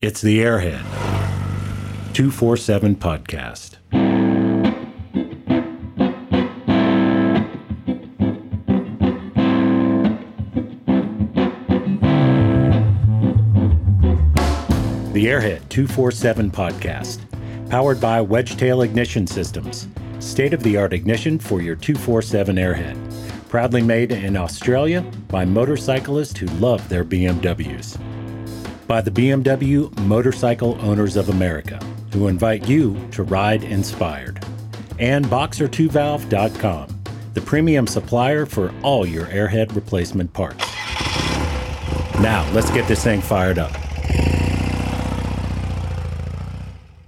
It's the Airhead 247 podcast. The Airhead 247 podcast, powered by Wedgetail Ignition Systems, state of the art ignition for your 247 Airhead. Proudly made in Australia by motorcyclists who love their BMWs by the BMW Motorcycle Owners of America, who invite you to ride inspired. And Boxer2Valve.com, the premium supplier for all your airhead replacement parts. Now, let's get this thing fired up.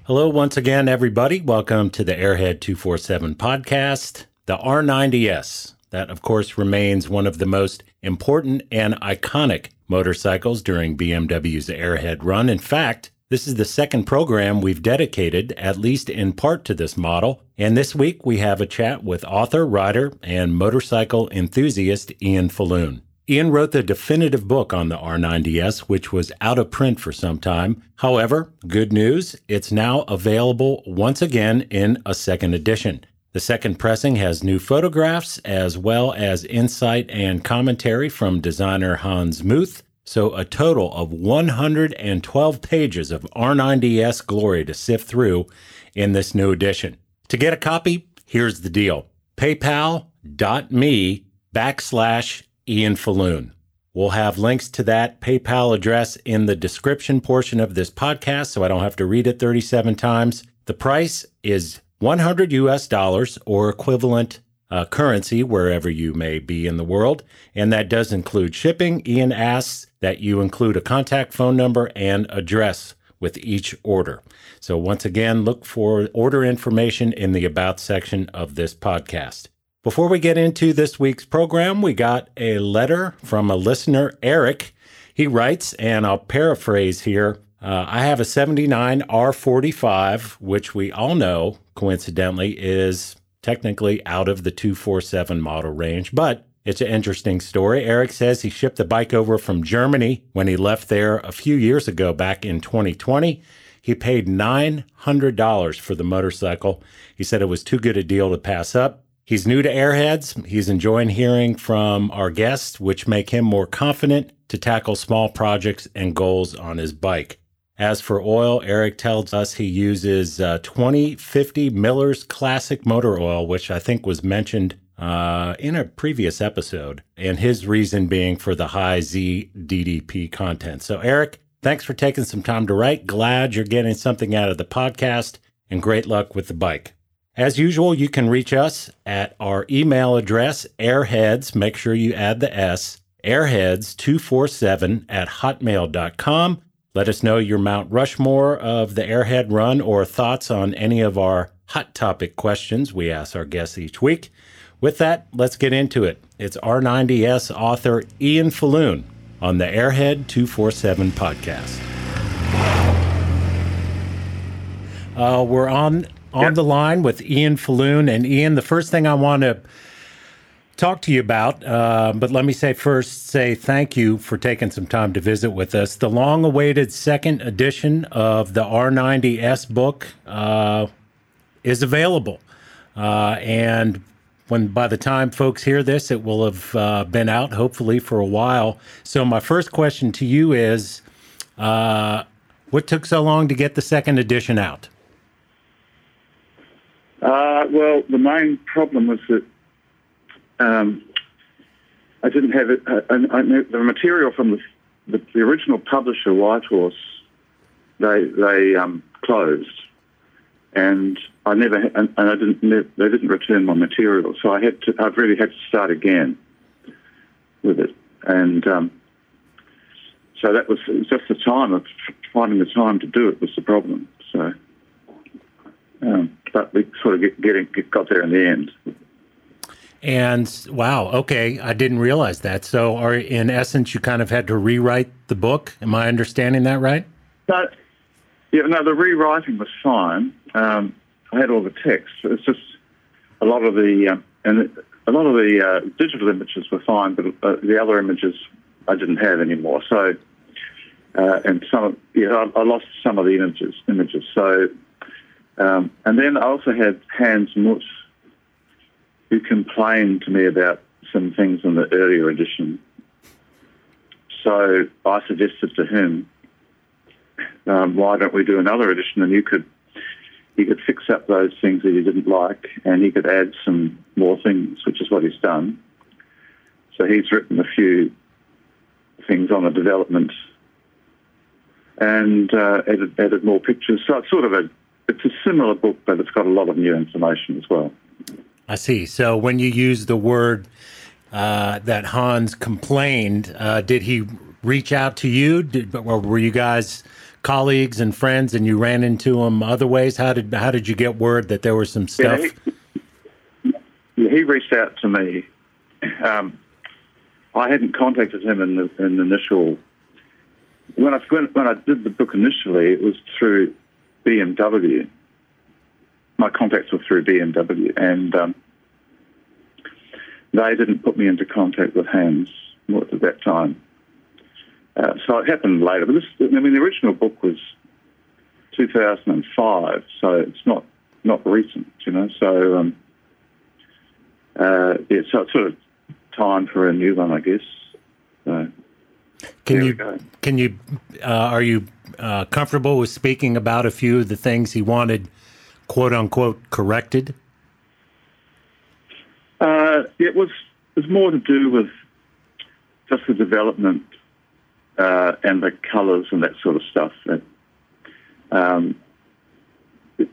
Hello, once again, everybody. Welcome to the Airhead 247 podcast. The R90S, that of course remains one of the most important and iconic motorcycles during BMW's Airhead run. In fact, this is the second program we've dedicated, at least in part, to this model. And this week we have a chat with author, writer, and motorcycle enthusiast Ian Falloon. Ian wrote the definitive book on the R90S, which was out of print for some time. However, good news, it's now available once again in a second edition. The second pressing has new photographs as well as insight and commentary from designer Hans Muth. So, a total of 112 pages of R90S glory to sift through in this new edition. To get a copy, here's the deal paypal.me backslash Ian Falloon. We'll have links to that PayPal address in the description portion of this podcast, so I don't have to read it 37 times. The price is 100 US dollars or equivalent uh, currency wherever you may be in the world. And that does include shipping. Ian asks that you include a contact phone number and address with each order. So, once again, look for order information in the About section of this podcast. Before we get into this week's program, we got a letter from a listener, Eric. He writes, and I'll paraphrase here uh, I have a 79 R45, which we all know, coincidentally, is technically out of the 247 model range, but it's an interesting story. Eric says he shipped the bike over from Germany when he left there a few years ago, back in 2020. He paid $900 for the motorcycle. He said it was too good a deal to pass up. He's new to Airheads. He's enjoying hearing from our guests, which make him more confident to tackle small projects and goals on his bike. As for oil, Eric tells us he uses uh, 2050 Miller's Classic Motor Oil, which I think was mentioned uh, in a previous episode, and his reason being for the high ZDDP content. So, Eric, thanks for taking some time to write. Glad you're getting something out of the podcast, and great luck with the bike. As usual, you can reach us at our email address, airheads, make sure you add the S, airheads247 at hotmail.com. Let us know your Mount Rushmore of the Airhead Run or thoughts on any of our hot topic questions we ask our guests each week. With that, let's get into it. It's R90S author Ian Falloon on the Airhead 247 podcast. Uh, we're on on yep. the line with Ian Falloon. And Ian, the first thing I want to talk to you about. Uh, but let me say first, say thank you for taking some time to visit with us. The long awaited second edition of the R90S book uh, is available. Uh, and when by the time folks hear this, it will have uh, been out, hopefully, for a while. So, my first question to you is uh, what took so long to get the second edition out? Uh, well, the main problem was that um, I didn't have it. Uh, the material from the, the, the, original publisher, Whitehorse, they they um, closed, and I never and, and I didn't they didn't return my material, so I had to. I've really had to start again with it, and um, so that was, just the time of finding the time to do it was the problem. So, um, but we sort of get, getting got there in the end. And wow, okay, I didn't realize that. So, are in essence, you kind of had to rewrite the book. Am I understanding that right? No, yeah, no, the rewriting was fine. Um, I had all the text. It's just a lot of the um, and a lot of the uh, digital images were fine, but uh, the other images I didn't have anymore. So uh, and some, yeah, I, I, lost some of the images. Images. So, um, and then I also had Hans Muth, who complained to me about some things in the earlier edition. So I suggested to him, um, why don't we do another edition? And you could he could fix up those things that he didn't like, and he could add some more things, which is what he's done. So he's written a few things on the development and uh, added, added more pictures. So it's sort of a it's a similar book, but it's got a lot of new information as well. I see. So when you use the word uh, that Hans complained, uh, did he reach out to you, did, or were you guys? colleagues and friends, and you ran into him other ways? How did how did you get word that there was some stuff? Yeah, he, he reached out to me. Um, I hadn't contacted him in the, in the initial when I when, when I did the book initially. It was through BMW. My contacts were through BMW, and um, they didn't put me into contact with Hans at that time. Uh, so it happened later. But this, I mean, the original book was 2005, so it's not not recent, you know. So um, uh, yeah, so it's sort of time for a new one, I guess. So, can you can you uh, are you uh, comfortable with speaking about a few of the things he wanted, quote unquote, corrected? Uh, it was it was more to do with just the development uh, and the colours and that sort of stuff. That, um, it,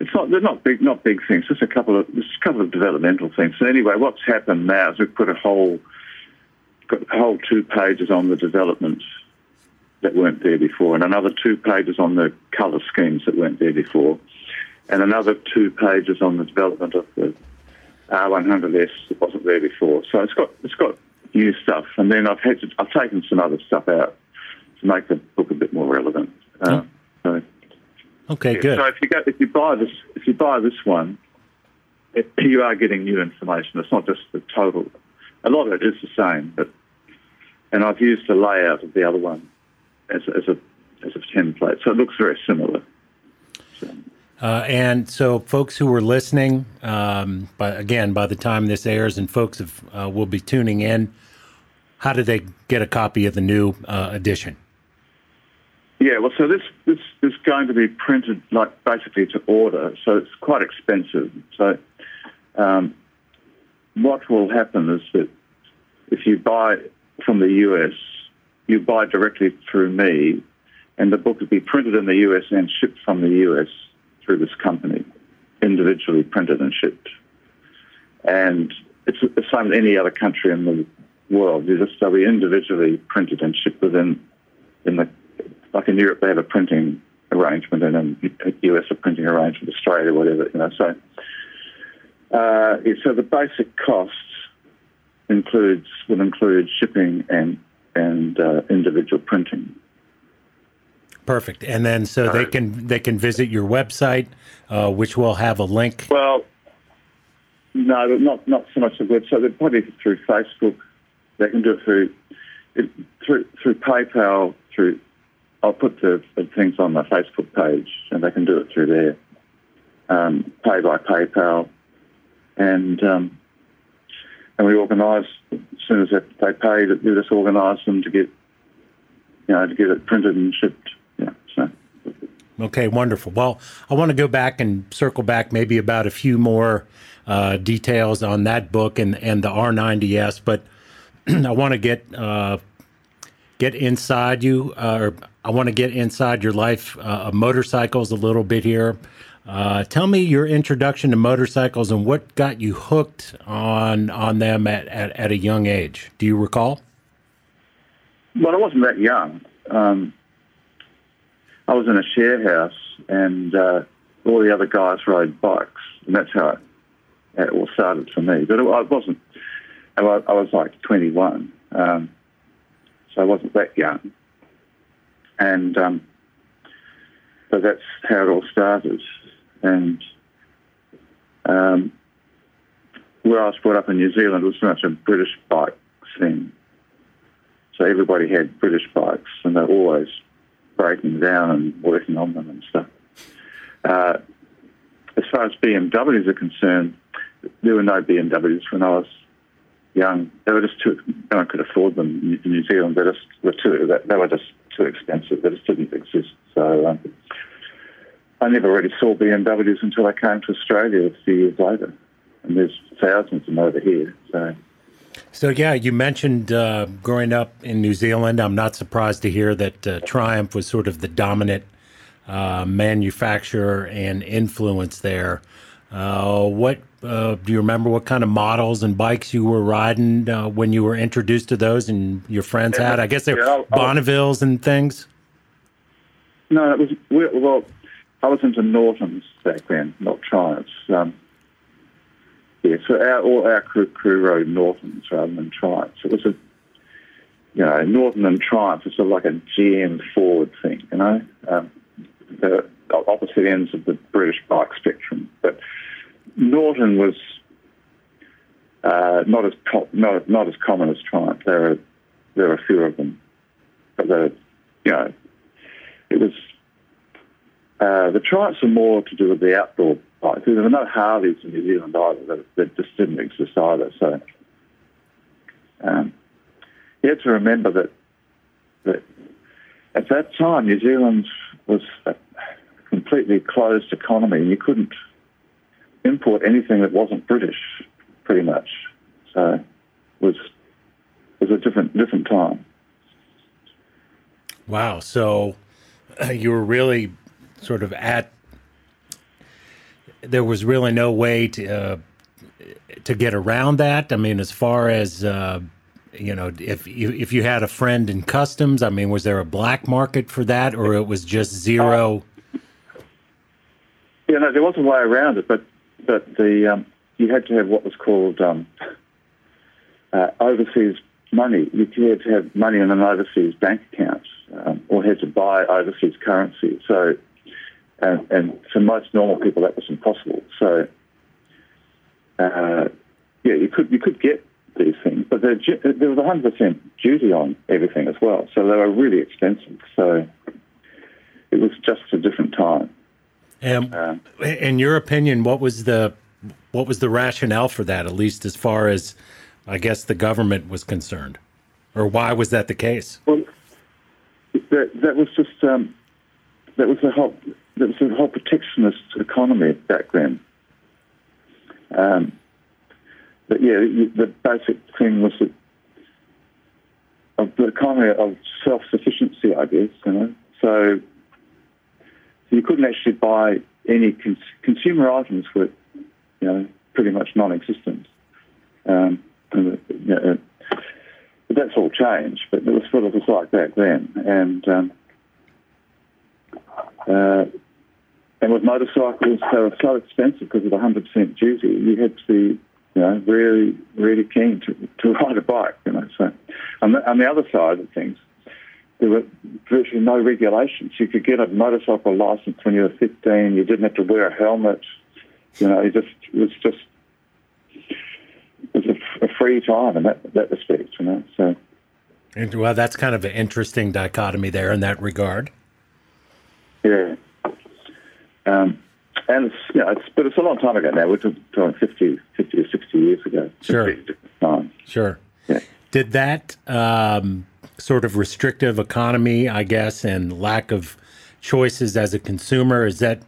it's not they're not big not big things. Just a couple of just a couple of developmental things. So anyway, what's happened now is we've put a whole got a whole two pages on the developments that weren't there before, and another two pages on the colour schemes that weren't there before, and another two pages on the development of the R100S that wasn't there before. So it's got it's got new stuff, and then I've had to, I've taken some other stuff out to make the book a bit more relevant. Uh, so, okay, yeah, good. So if you go, if you buy this, if you buy this one, it, you are getting new information. It's not just the total. A lot of it is the same, but and I've used the layout of the other one as, as a as a template, so it looks very similar. So. Uh, and so, folks who are listening, um, but again, by the time this airs, and folks have, uh, will be tuning in, how do they get a copy of the new uh, edition? Yeah, well, so this this is going to be printed like basically to order, so it's quite expensive. So, um, what will happen is that if you buy from the US, you buy directly through me, and the book will be printed in the US and shipped from the US through this company, individually printed and shipped. And it's the same as any other country in the world. Just they'll be individually printed and shipped within in the like in Europe they have a printing arrangement and in the US a printing arrangement, Australia, whatever, you know. So uh, so the basic costs includes will include shipping and and uh, individual printing. Perfect. And then so they can they can visit your website, uh, which will have a link. Well, no, not not so much the website. They're probably through Facebook. They can do it through it, through through PayPal. Through I'll put the, the, things on my Facebook page, and they can do it through there. Um, pay by PayPal, and um, and we organise as soon as they pay, we just organise them to get you know to get it printed and shipped Okay, wonderful. Well, I want to go back and circle back maybe about a few more uh, details on that book and, and the R90S, but I want to get uh, get inside you, uh, or I want to get inside your life uh, of motorcycles a little bit here. Uh, tell me your introduction to motorcycles and what got you hooked on on them at, at, at a young age. Do you recall? Well, I wasn't that young. Um, I was in a share house and uh, all the other guys rode bikes, and that's how it, it all started for me. But it, I wasn't. I I was like 21, um, so I wasn't that young. And um, so that's how it all started. And um, where I was brought up in New Zealand was much a British bike scene. So everybody had British bikes, and they're always breaking down and working on them and stuff. Uh, as far as BMWs are concerned, there were no BMWs when I was young. They were just too. No one could afford them in New Zealand. They just were too. They were just too expensive. They just didn't exist. So um, I never really saw BMWs until I came to Australia a few years later, and there's thousands of them over here. So. So yeah, you mentioned uh, growing up in New Zealand. I'm not surprised to hear that uh, Triumph was sort of the dominant uh, manufacturer and influence there. Uh, what uh, do you remember? What kind of models and bikes you were riding uh, when you were introduced to those, and your friends had? I guess they were yeah, Bonnevilles and things. No, it was well. I was into Nortons back then, not Triumphs. Um, yeah, so our, all our crew, crew rode Nortons rather than Triumphs. It was a, you know, Norton and Triumph is sort of like a GM Ford thing, you know. Um, the opposite ends of the British bike spectrum. But Norton was uh, not as not not as common as Triumph. There are there are a few of them, but the you know it was uh, the Triumphs are more to do with the outdoor bikes. There were no Harleys in New Zealand either. That, that just didn't exist either. So um, you have to remember that that at that time New Zealand was a completely closed economy, and you couldn't import anything that wasn't British, pretty much. So it was was a different different time. Wow! So you were really sort of at. There was really no way to uh, to get around that. I mean, as far as uh, you know, if you, if you had a friend in customs, I mean, was there a black market for that, or it was just zero? Yeah, no, there was a way around it, but but the um, you had to have what was called um, uh, overseas money. You had to have money in an overseas bank account, um, or had to buy overseas currency. So, and, and for most normal people, that was impossible. So, uh, yeah, you could you could get these things, but there was a hundred percent duty on everything as well. So they were really expensive. So it was just a different time. And uh, in your opinion, what was the what was the rationale for that? At least as far as I guess the government was concerned, or why was that the case? Well, that that was just um, that was the whole that was the whole protectionist economy back then. Um, but yeah, the basic thing was that of the economy of self-sufficiency, I guess. You know, so you couldn't actually buy any cons- consumer items were, you know, pretty much non-existent. Um, you know, but that's all changed. But it was sort of was like back then, and um, uh, and with motorcycles, they were so expensive because of the hundred percent duty. You had to be, you know, really, really keen to, to ride a bike. You know, so on the, on the other side of things, there were virtually no regulations. You could get a motorcycle license when you were 15. You didn't have to wear a helmet. You know, it just it was just it was a, a free time in that that respect. You know, so. And, well, that's kind of an interesting dichotomy there in that regard. Yeah. Um, and it's, you know, it's, but it's a long time ago now. We're talking 50, 50 or 60 years ago. Sure. Sure. Yeah. Did that um, sort of restrictive economy, I guess, and lack of choices as a consumer. Is that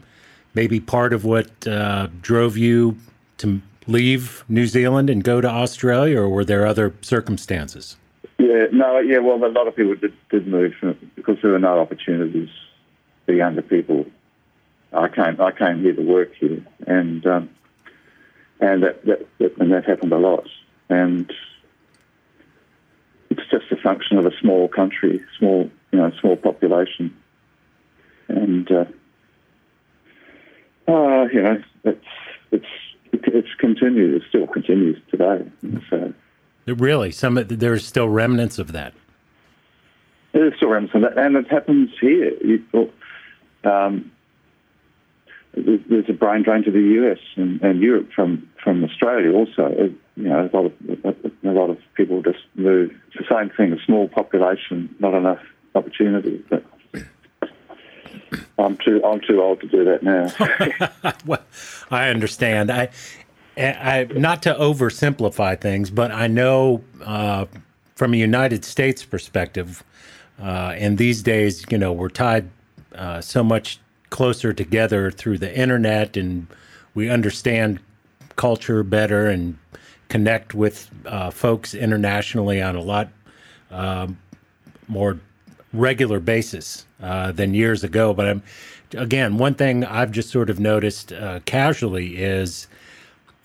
maybe part of what uh, drove you to leave New Zealand and go to Australia, or were there other circumstances? Yeah, no, yeah. Well, a lot of people did, did move because there were no opportunities for younger people. I came, I came here to work here, and um, and that, that, that and that happened a lot. And it's just a function of a small country, small you know, small population, and uh, uh, you know, it's it's it's continued. It still continues today. So, really, some there's still remnants of that. There's still remnants of that, and it happens here. You, um, there's a brain drain to the US and, and Europe from, from Australia also. You know, a lot of a lot of people just move. It's the same thing: a small population, not enough opportunity. But I'm too I'm too old to do that now. well, I understand. I, I not to oversimplify things, but I know uh, from a United States perspective, uh, and these days, you know, we're tied uh, so much closer together through the internet, and we understand culture better and connect with uh, folks internationally on a lot um, more regular basis uh, than years ago. But I'm, again, one thing I've just sort of noticed uh, casually is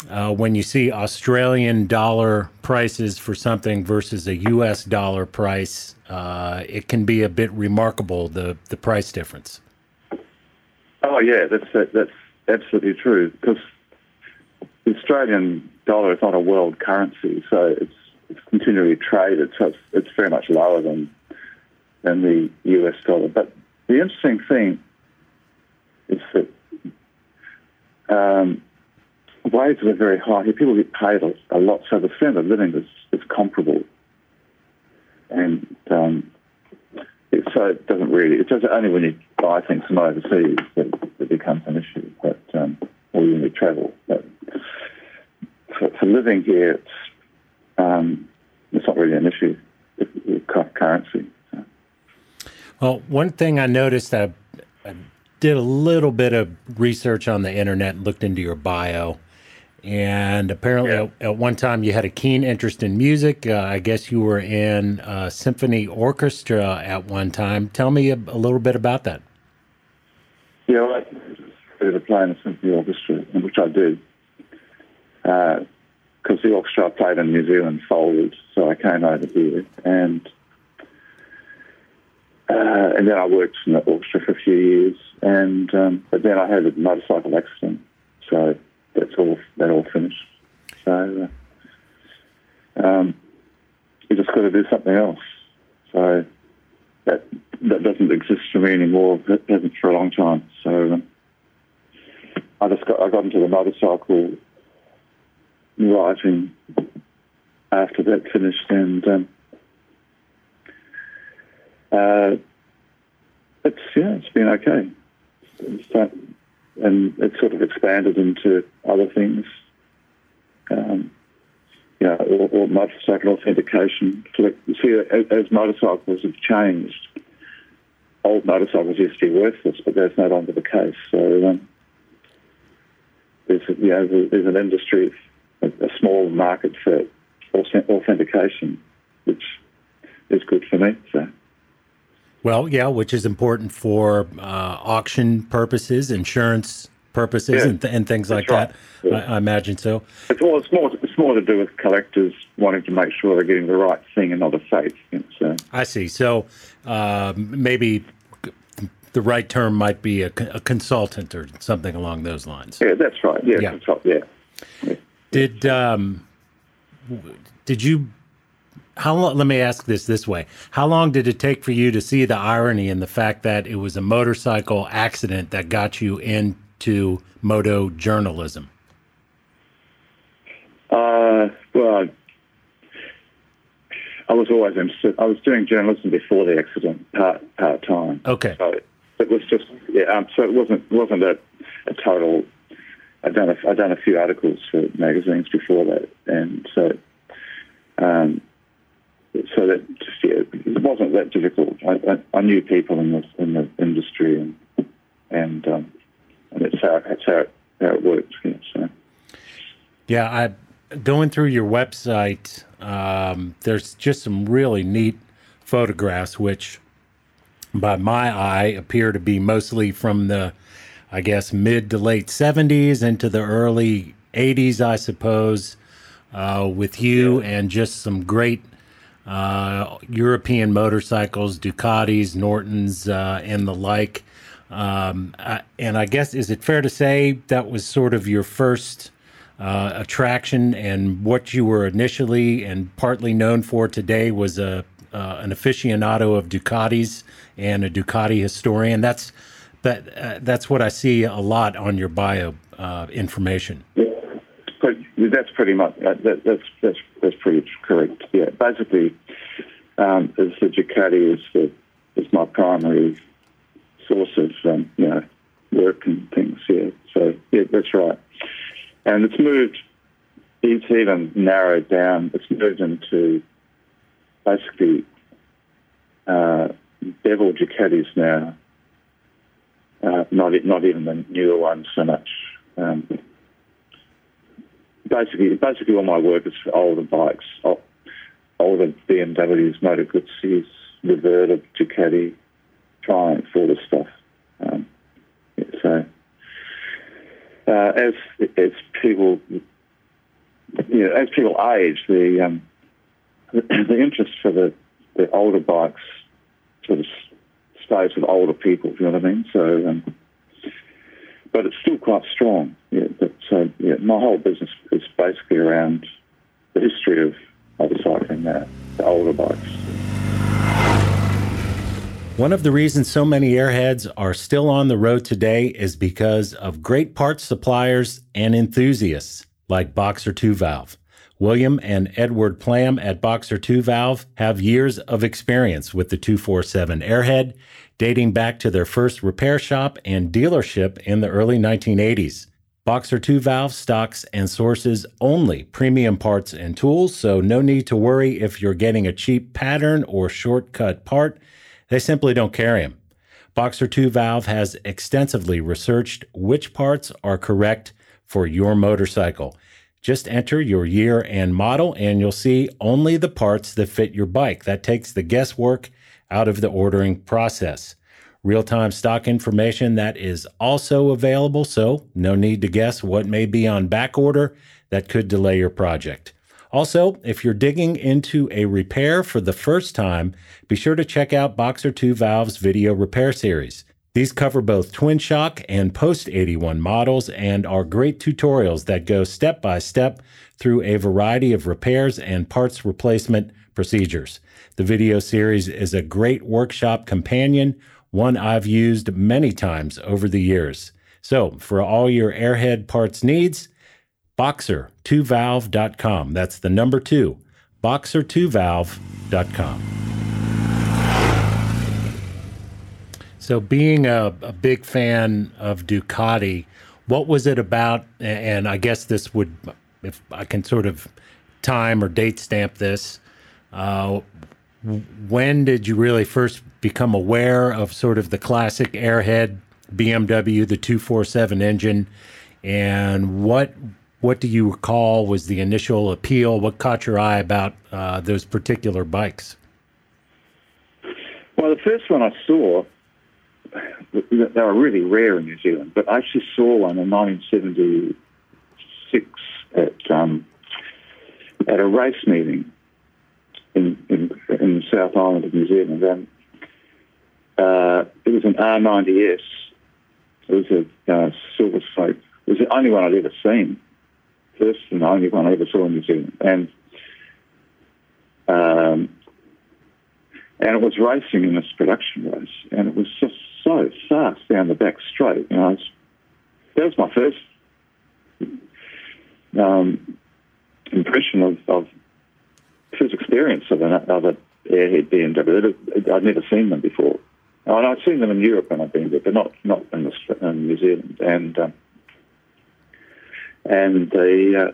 uh, when you see Australian dollar prices for something versus a U.S. dollar price, uh, it can be a bit remarkable the the price difference. Oh yeah, that's that's absolutely true because the Australian dollar is not a world currency, so it's it's continually traded, so it's, it's very much lower than than the US dollar. But the interesting thing is that um, wages are very high here. People get paid a, a, lot, so the standard of living is, is comparable. And um, it, so it doesn't really, it's just only when you buy things from overseas that it becomes an issue, but, um, or when you travel. But for, for living here, it's, um, it's not really an issue with currency. Well, one thing I noticed, I, I did a little bit of research on the internet looked into your bio. And apparently, yeah. at, at, one time, you had a keen interest in music. Uh, I guess you were in a symphony orchestra at one time. Tell me a, a little bit about that. Yeah, well, I did play in a symphony orchestra, which I did because uh, the orchestra I played in New Zealand folded, so I came over here and uh, and then I worked in the orchestra for a few years, and um, but then I had a motorcycle accident, so that's all that all finished. So uh, um, you just got to do something else. So that that doesn't exist for me anymore. It hasn't for a long time. So um, I just got I got into the motorcycle writing after that finished, and um, uh, it's yeah, it's been okay. It's that, and it sort of expanded into other things. Um, yeah, or, or motorcycle authentication. See, as, as motorcycles have changed, old motorcycles used to be worthless, but that's no longer the case. So um, there's, you know, there's an industry a, a small market for authentication, which is good for me. So. Well, yeah, which is important for uh, auction purposes, insurance purposes, yeah. and, th- and, things like right. that. Yeah. I, I, imagine so. It's, well, it's more, it's more to do with collectors wanting to make sure they're getting the right thing and not a fake. So. I see. So uh, maybe the right term might be a, a, consultant or something along those lines. Yeah, that's right. Yeah, yeah. Right. yeah. yeah. Did um, did you? How long? Let me ask this this way: How long did it take for you to see the irony in the fact that it was a motorcycle accident that got you into moto journalism? Uh, well, I was always interested. I was doing journalism before the accident, part part time. Okay. So it was just yeah. Um, so it wasn't wasn't a, a total I'd done a, I'd done a few articles for magazines before that, and so um, so that just yeah, it wasn't that difficult. I, I, I, knew people in the in the industry, and and um, and that's how that's how it, how it works. Yeah, so. yeah, I going through your website. Um, there's just some really neat photographs, which by my eye appear to be mostly from the I guess, mid to late 70s into the early 80s, I suppose, uh, with you and just some great uh, European motorcycles, Ducatis, Nortons, uh, and the like. Um, I, and I guess, is it fair to say that was sort of your first uh, attraction and what you were initially and partly known for today was a uh, an aficionado of Ducatis and a Ducati historian? That's That uh, that's what I see a lot on your bio uh, information. Yeah, that's pretty much uh, that, that's that's that's pretty correct. Yeah, basically, um, the Ducati is the is my primary source of um, you know work and things. Yeah, so yeah, that's right. And it's moved. It's even narrowed down. It's moved into basically uh, bevel Ducatis now. Uh, not not even the newer ones so much. Um, basically, basically all my work is for older bikes, older BMWs, Moto Guzzi's, Laverda, Ducati, Triumph, all this stuff. Um, so uh, as as people, you know, as people age, the um, the, interest for the the older bikes sort of stays with older people. You know what I mean? So, um, but it's still quite strong. Yeah, so yeah, my whole business is basically around the history of motorcycling now, the older bikes. One of the reasons so many airheads are still on the road today is because of great parts suppliers and enthusiasts like Boxer 2 Valve. William and Edward Plam at Boxer 2 Valve have years of experience with the 247 Airhead, dating back to their first repair shop and dealership in the early 1980s. Boxer 2 Valve stocks and sources only premium parts and tools, so no need to worry if you're getting a cheap pattern or shortcut part. They simply don't carry them. Boxer 2 Valve has extensively researched which parts are correct for your motorcycle just enter your year and model, and you'll see only the parts that fit your bike. That takes the guesswork out of the ordering process. Real time stock information that is also available, so no need to guess what may be on back order that could delay your project. Also, if you're digging into a repair for the first time, be sure to check out Boxer 2 Valve's video repair series. These cover both twin shock and post 81 models and are great tutorials that go step by step through a variety of repairs and parts replacement procedures. The video series is a great workshop companion, one I've used many times over the years. So, for all your airhead parts needs, boxer2valve.com. That's the number two, boxer2valve.com. So, being a, a, big fan of Ducati, what was it about? And I guess this would, if I can sort of time or date stamp this, uh, when did you really first become aware of sort of the classic airhead BMW, the 247 engine? And what what do you recall was the initial appeal? What caught your eye about uh, those particular bikes? Well, the first one I saw they were really rare in New Zealand, but I actually saw one in 1976 at um, at a race meeting in, in, in South Island of New Zealand, and uh, it was an R90S. It was a uh, silver slope. It was the only one I'd ever seen. First and only one I ever saw in New Zealand, and um, and it was racing in this production race, and it was just so fast down the back straight. You know, that was my first um, impression of, of first experience of an other airhead BMW. I'd never seen them before. And I'd seen them in Europe when I'd been there, but not not in, in New Zealand. And um, and the uh,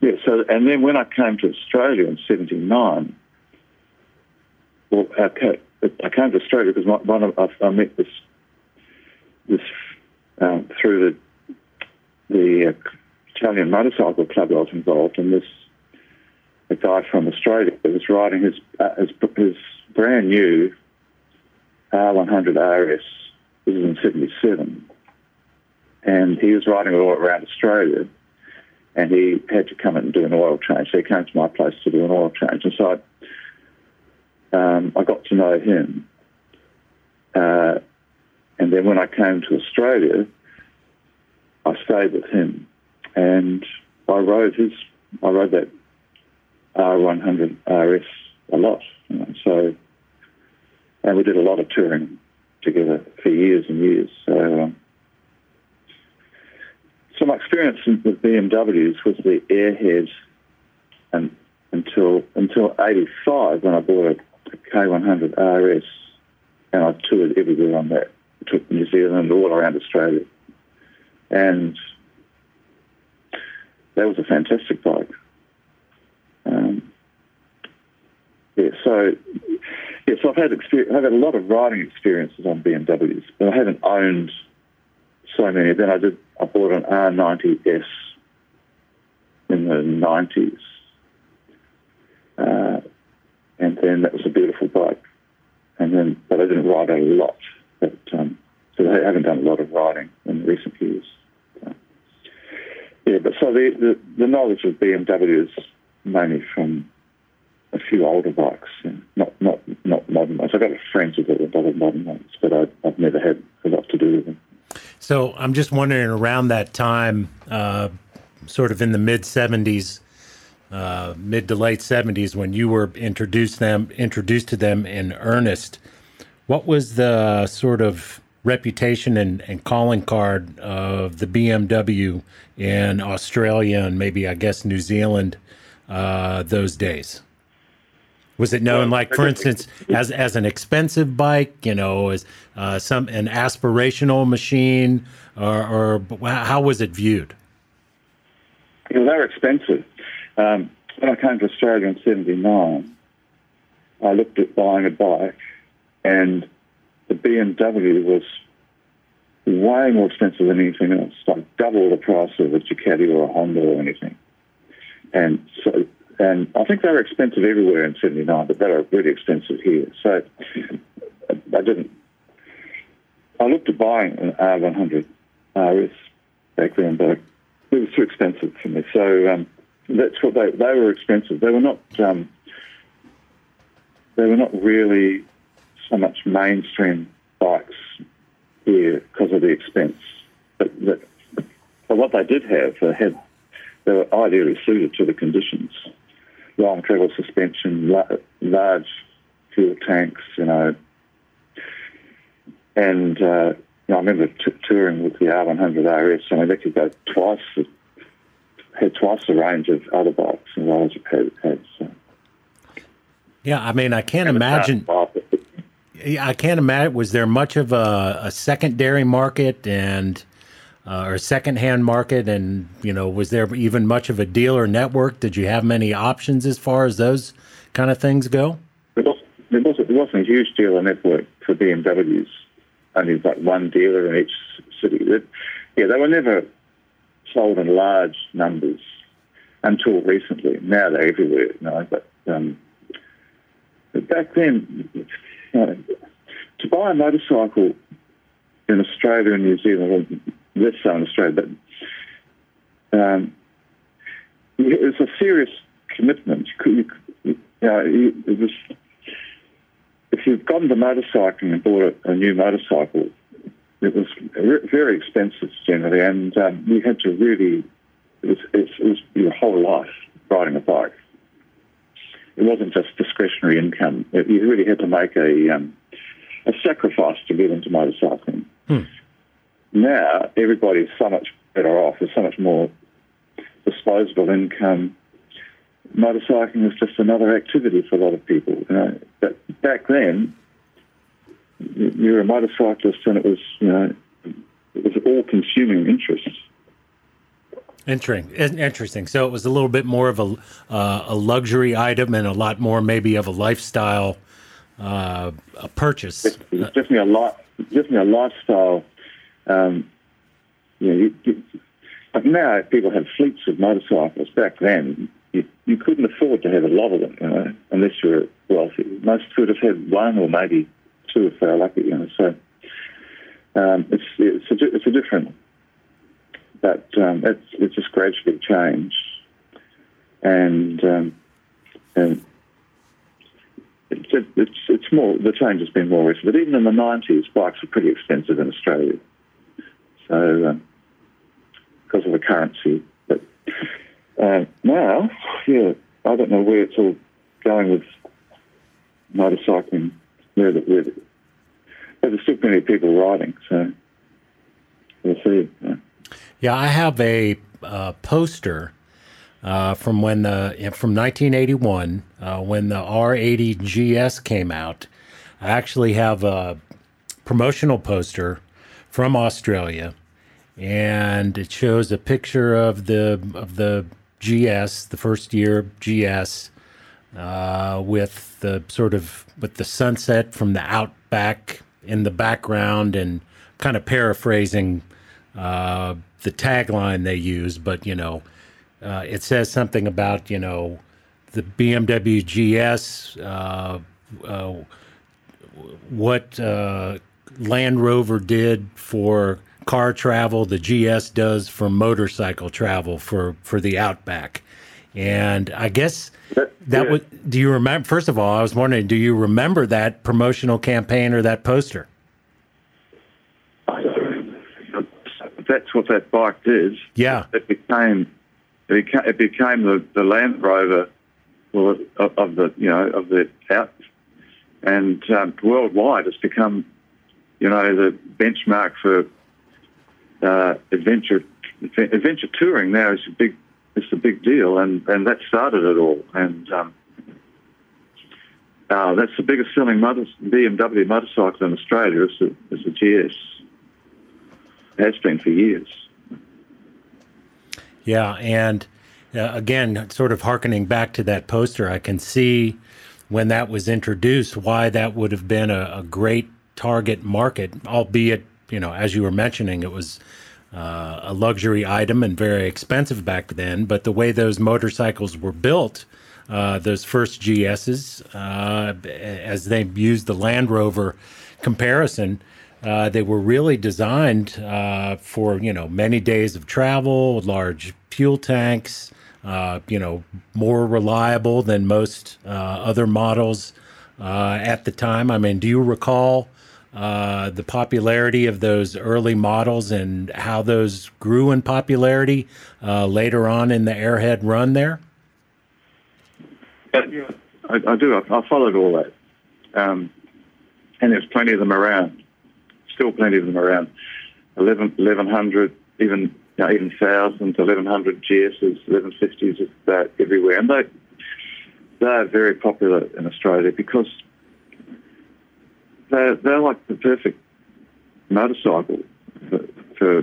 yeah, so and then when I came to Australia in '79, well, I came to Australia because one of, I, I met this this um, through the the uh, Italian motorcycle club I was involved in. This a guy from Australia that was riding his uh, his, his brand new R100 RS. This is in '77, and he was riding all around Australia. And he had to come in and do an oil change. So he came to my place to do an oil change. And so I um, I got to know him. Uh, and then when I came to Australia, I stayed with him, and I rode his, I rode that R100 RS a lot. You know, so, and we did a lot of touring together for years and years. So, um, so my experience with BMWs was the Airhead, and until until '85 when I bought a K100 RS, and I toured everywhere on that. I took New Zealand all around Australia, and that was a fantastic bike. Um, yeah, so yeah, so I've had experience, I've had a lot of riding experiences on BMWs, but I haven't owned so many. Then I did I bought an R90S in the nineties, uh, and then that was a beautiful bike. And then, but I didn't ride a lot. But um, so I haven't done a lot of riding in recent years. So, yeah, but so the, the the knowledge of BMW is mainly from a few older bikes, not not not modern ones. I've got friends who've got a lot of modern ones, but I, have never had a lot to do with them. So I'm just wondering, around that time, uh, sort of in the mid '70s, uh, mid to late '70s, when you were introduced them introduced to them in earnest, what was the sort of reputation and, and calling card of the BMW in Australia and maybe I guess New Zealand uh, those days? Was it known, like for instance, as as an expensive bike? You know, as uh, some an aspirational machine, or, or how was it viewed? Yeah, they were expensive. Um, when I came to Australia in '79, I looked at buying a bike, and the BMW was way more expensive than anything else, like double the price of a Ducati or a Honda or anything. And so and I think they were expensive everywhere in 79, but they were really expensive here. So I didn't. I looked at buying an R100 RS back then, but it was too expensive for me. So um, that's what they they were expensive. They were not. Um, they were not really so much mainstream bikes here because of the expense. But, but, but what they did have, they had they were ideally suited to the conditions long travel suspension, large fuel tanks, you know. And uh, you know, I remember t- touring with the R100 RS, and they could go twice, the, had twice the range of other bikes and rides had. had so. Yeah, I mean, I can't imagine. I can't imagine. Was there much of a, a secondary market and uh, or secondhand market? And you know, was there even much of a dealer network? Did you have many options as far as those kind of things go? There wasn't, there wasn't, a huge dealer network for BMWs. Only like one dealer in each city. yeah, they were never sold in large numbers until recently. Now they're everywhere, you know, but, um, but back then, you know, to buy a motorcycle in Australia and New Zealand, this so in Australia, but um, it was a serious commitment. You, you know, it was, if you've gone to motorcycling and bought a, a new motorcycle, it was very expensive generally, and um, you had to really, it was, it was your whole life riding a bike. It wasn't just discretionary income. It, you really had to make a, um, a sacrifice to get into motorcycling. Hmm now everybody's so much better off. There's so much more disposable income. Motorcycling is just another activity for a lot of people. You know, but back then, you were a motorcyclist, and it was you know it was all-consuming interest. Interesting. Interesting. So it was a little bit more of a uh, a luxury item and a lot more maybe of a lifestyle uh, a purchase. It's, it's definitely a lot. Definitely a lifestyle um, you know, you, you, but now people have fleets of motorcycles. Back then, you, you couldn't afford to have a lot of them, you know, unless you were wealthy. Most could have had one or maybe two if they were lucky, you know. So um, it's it's a, it's a different, but um, it's it's just gradually changed, and um, and it's, it's it's more the change has been more recent. But even in the nineties, bikes were pretty expensive in Australia. So, um, because of the currency. But uh, now, yeah, I don't know where it's all going with motorcycling. Where the, where the, there's plenty of people riding, so we'll see. Yeah, yeah I have a uh, poster uh, from when the from 1981 uh, when the R80 GS came out. I actually have a promotional poster from Australia, and it shows a picture of the of the GS, the first year GS, uh, with the sort of with the sunset from the outback in the background, and kind of paraphrasing uh, the tagline they use, but you know, uh, it says something about you know the BMW GS, uh, uh, what uh, Land Rover did for car travel, the GS does for motorcycle travel for for the Outback, and I guess that, yeah. was. Do you remember? First of all, I was wondering, do you remember that promotional campaign or that poster? That's what that bike did. Yeah, it became it became, it became the, the Land Rover well, of, of the you know of the out, and um, worldwide it's become you know the benchmark for uh, adventure adventure touring now is a big it's a big deal, and, and that started it all. And um, uh, that's the biggest selling motor, BMW motorcycle in Australia. It's a, it's a GS. Has been for years. Yeah, and uh, again, sort of harkening back to that poster, I can see when that was introduced why that would have been a, a great target market, albeit you know, as you were mentioning, it was uh, a luxury item and very expensive back then. But the way those motorcycles were built, uh, those first GSs, uh, as they used the Land Rover comparison, uh, they were really designed uh, for you know many days of travel, large fuel tanks, uh, you know more reliable than most other models at the time. I mean, do you recall? Uh, the popularity of those early models and how those grew in popularity uh, later on in the Airhead run there? Yeah, I, I do. I, I, followed all that. Um, and there's plenty of them around. Still plenty of them around. 11, 1100, even you know, even 1000, 1100 GSs, 1150s, that everywhere. And they, they're very popular in Australia because they're, they're like the perfect motorcycle for, for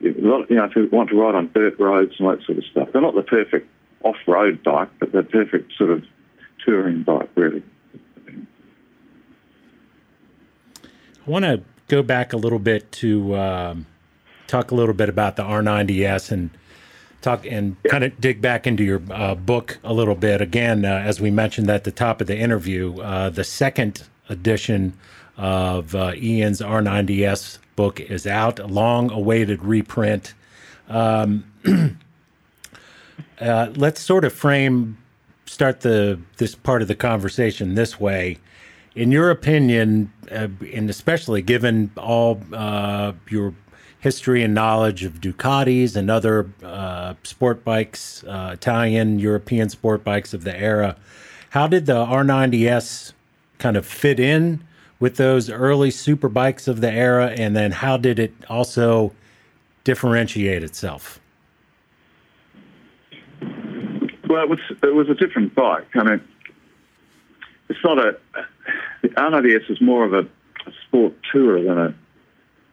you know, if you want to ride on dirt roads and that sort of stuff. They're not the perfect off-road bike, but they're perfect sort of touring bike, really. I want to go back a little bit to um, talk a little bit about the R90S and talk and yeah. kind of dig back into your uh, book a little bit. Again, uh, as we mentioned at the top of the interview, uh, the second edition of uh, Ian's R90S book is out, a long awaited reprint. Um, uh, let's sort of frame, start the this part of the conversation this way. In your opinion, uh, and especially given all uh, your history and knowledge of Ducatis and other uh, sport bikes, uh, Italian, European sport bikes of the era, how did the R90S kind of fit in with those early super bikes of the era, and then how did it also differentiate itself? Well, it was it was a different bike. I mean, it's not a the R90S is more of a, a sport tourer than a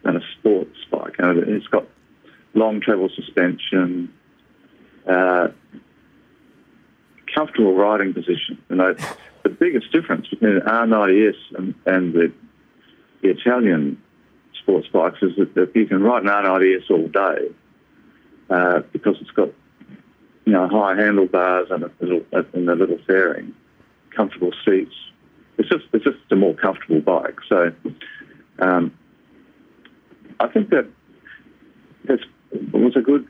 than a sports bike. Know, it's got long travel suspension, uh, comfortable riding position. You know, the biggest difference between R90S and, and the, the, Italian sports bikes is that, that, you can ride an R90S all day uh, because it's got you know high handlebars and a little and a little fairing, comfortable seats. It's just it's just a more comfortable bike. So um, I think that that's was a good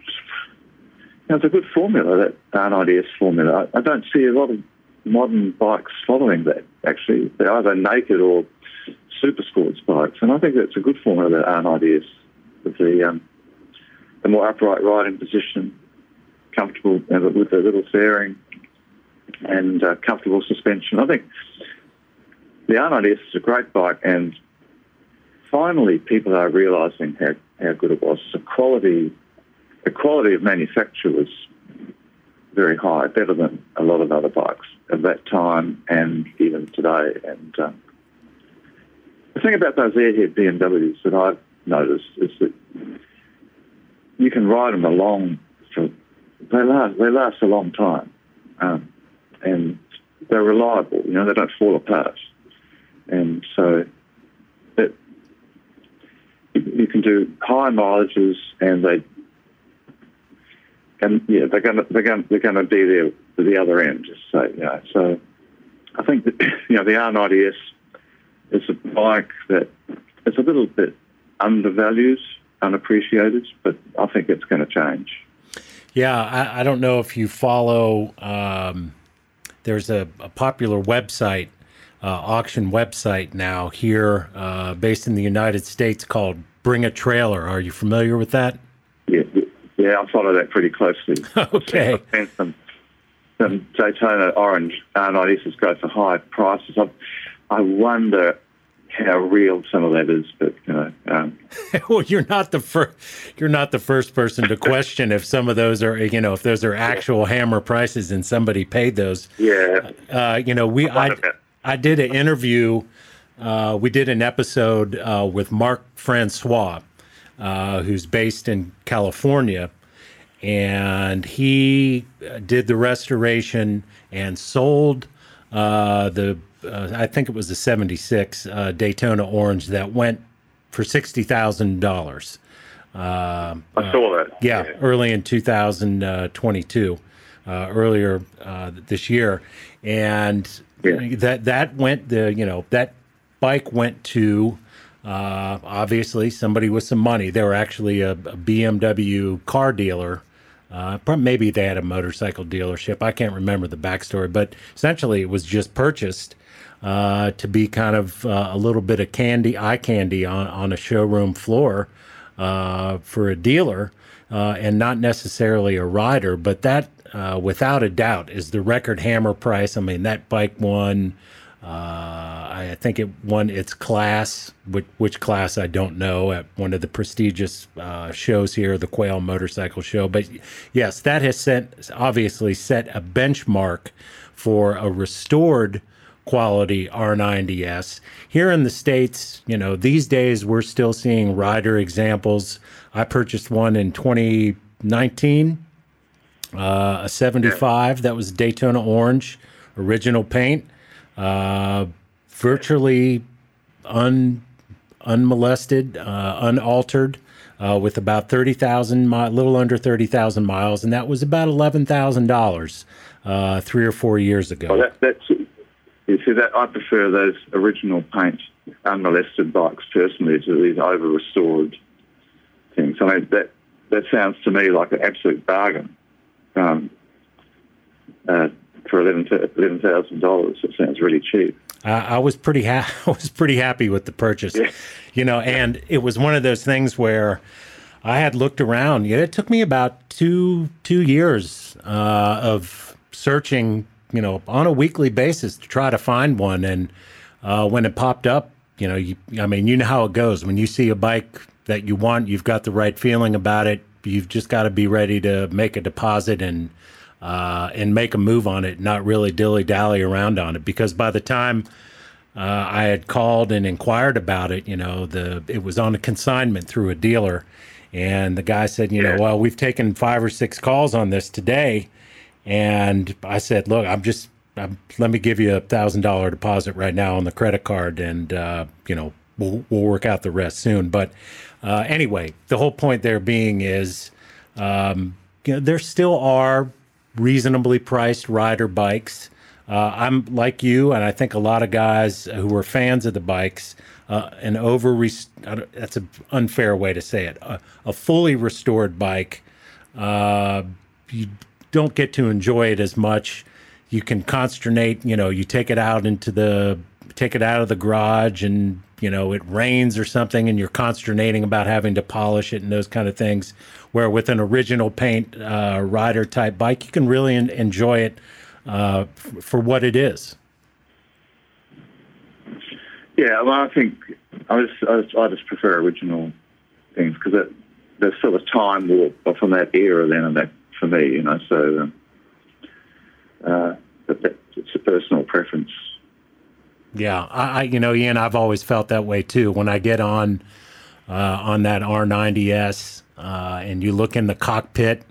it's a good formula that R90S formula. I, I don't see a lot of modern bikes following that. Actually, they're either naked or super sports bikes, and I think that's a good formula that R90S with the um, the more upright riding position, comfortable with the little fairing, and uh, comfortable suspension. I think the R90S is a great bike, and finally people are realising how, how good it was. The quality, the quality of manufacture was very high, better than a lot of other bikes of that time and even today. And um, the thing about those airhead BMWs that I've noticed is that you can ride them along for they last they last a long time, um, and they're reliable. You know, they don't fall apart, and so it, you can do high mileages, and they and yeah, they're going to they're going they're going to be there at the other end. Just say, you know. So I think that you know the R90S is a bike that is a little bit undervalued, unappreciated, but I think it's going to change. Yeah, I, I don't know if you follow. Um, there's a, a, popular website, uh, auction website now here, uh, based in the United States called Bring a Trailer. Are you familiar with that? Yeah, yeah, I follow that pretty closely. okay. Some, some Daytona Orange R90s go for high prices. I, I wonder how real some of that is, but you know. Um, well, you're not the first. You're not the first person to question if some of those are, you know, if those are actual hammer prices and somebody paid those. Yeah. Uh, you know, we I, I did an interview. Uh, we did an episode uh, with Mark Francois, uh, who's based in California, and he uh, did the restoration and sold uh, the uh, I think it was the '76 uh, Daytona Orange that went for sixty thousand dollars. Uh, I saw that. Yeah, yeah. early in 2022, uh, earlier uh, this year, and yeah. that that went the you know that bike went to uh, obviously somebody with some money. They were actually a, a BMW car dealer uh, maybe they had a motorcycle dealership. I can't remember the backstory, but essentially it was just purchased uh, to be kind of uh, a little bit of candy, eye candy on, on a showroom floor uh, for a dealer uh, and not necessarily a rider. But that, uh, without a doubt, is the record hammer price. I mean, that bike won uh, I think it won its class, which, which, class I don't know, at one of the prestigious uh, shows here, the Quail Motorcycle Show. But yes, that has set obviously set a benchmark for a restored quality R90S. Here in the States, you know, these days we're still seeing rider examples. I purchased one in 2019, uh, a 75 that was Daytona Orange, original paint uh, virtually un, unmolested, uh, unaltered, uh, with about 30,000, mi- little under 30,000 miles, and that was about $11,000 uh, three or four years ago. That, that's, you see, that I prefer those original paint, unmolested bikes personally to these over restored things. I mean, that, that sounds to me like an absolute bargain. Um, uh, for eleven thousand dollars. It sounds really cheap. Uh, I was pretty ha- I was pretty happy with the purchase, yeah. you know, and it was one of those things where I had looked around. It took me about two two years uh, of searching, you know, on a weekly basis to try to find one. And uh, when it popped up, you know, you, I mean, you know how it goes. When you see a bike that you want, you've got the right feeling about it. You've just got to be ready to make a deposit and uh, and make a move on it, not really dilly dally around on it. Because by the time uh, I had called and inquired about it, you know, the it was on a consignment through a dealer, and the guy said, you know, well, we've taken five or six calls on this today, and I said, look, I'm just. I'm, let me give you a thousand dollar deposit right now on the credit card, and uh, you know we'll, we'll work out the rest soon. But uh, anyway, the whole point there being is, um, you know, there still are reasonably priced rider bikes. Uh, I'm like you, and I think a lot of guys who are fans of the bikes. Uh, an over that's an unfair way to say it. A, a fully restored bike, uh, you don't get to enjoy it as much. You can consternate. You know, you take it out into the take it out of the garage, and you know it rains or something, and you're consternating about having to polish it and those kind of things where with an original paint uh, rider type bike, you can really en- enjoy it uh, f- for what it is. Yeah, well, I think I just, I just, I just prefer original things because there's sort of time warp from that era then and that for me, you know. So, um, uh, but that, it's a personal preference. Yeah, I, you know, Ian, I've always felt that way too. When I get on uh, on that R90S uh, and you look in the cockpit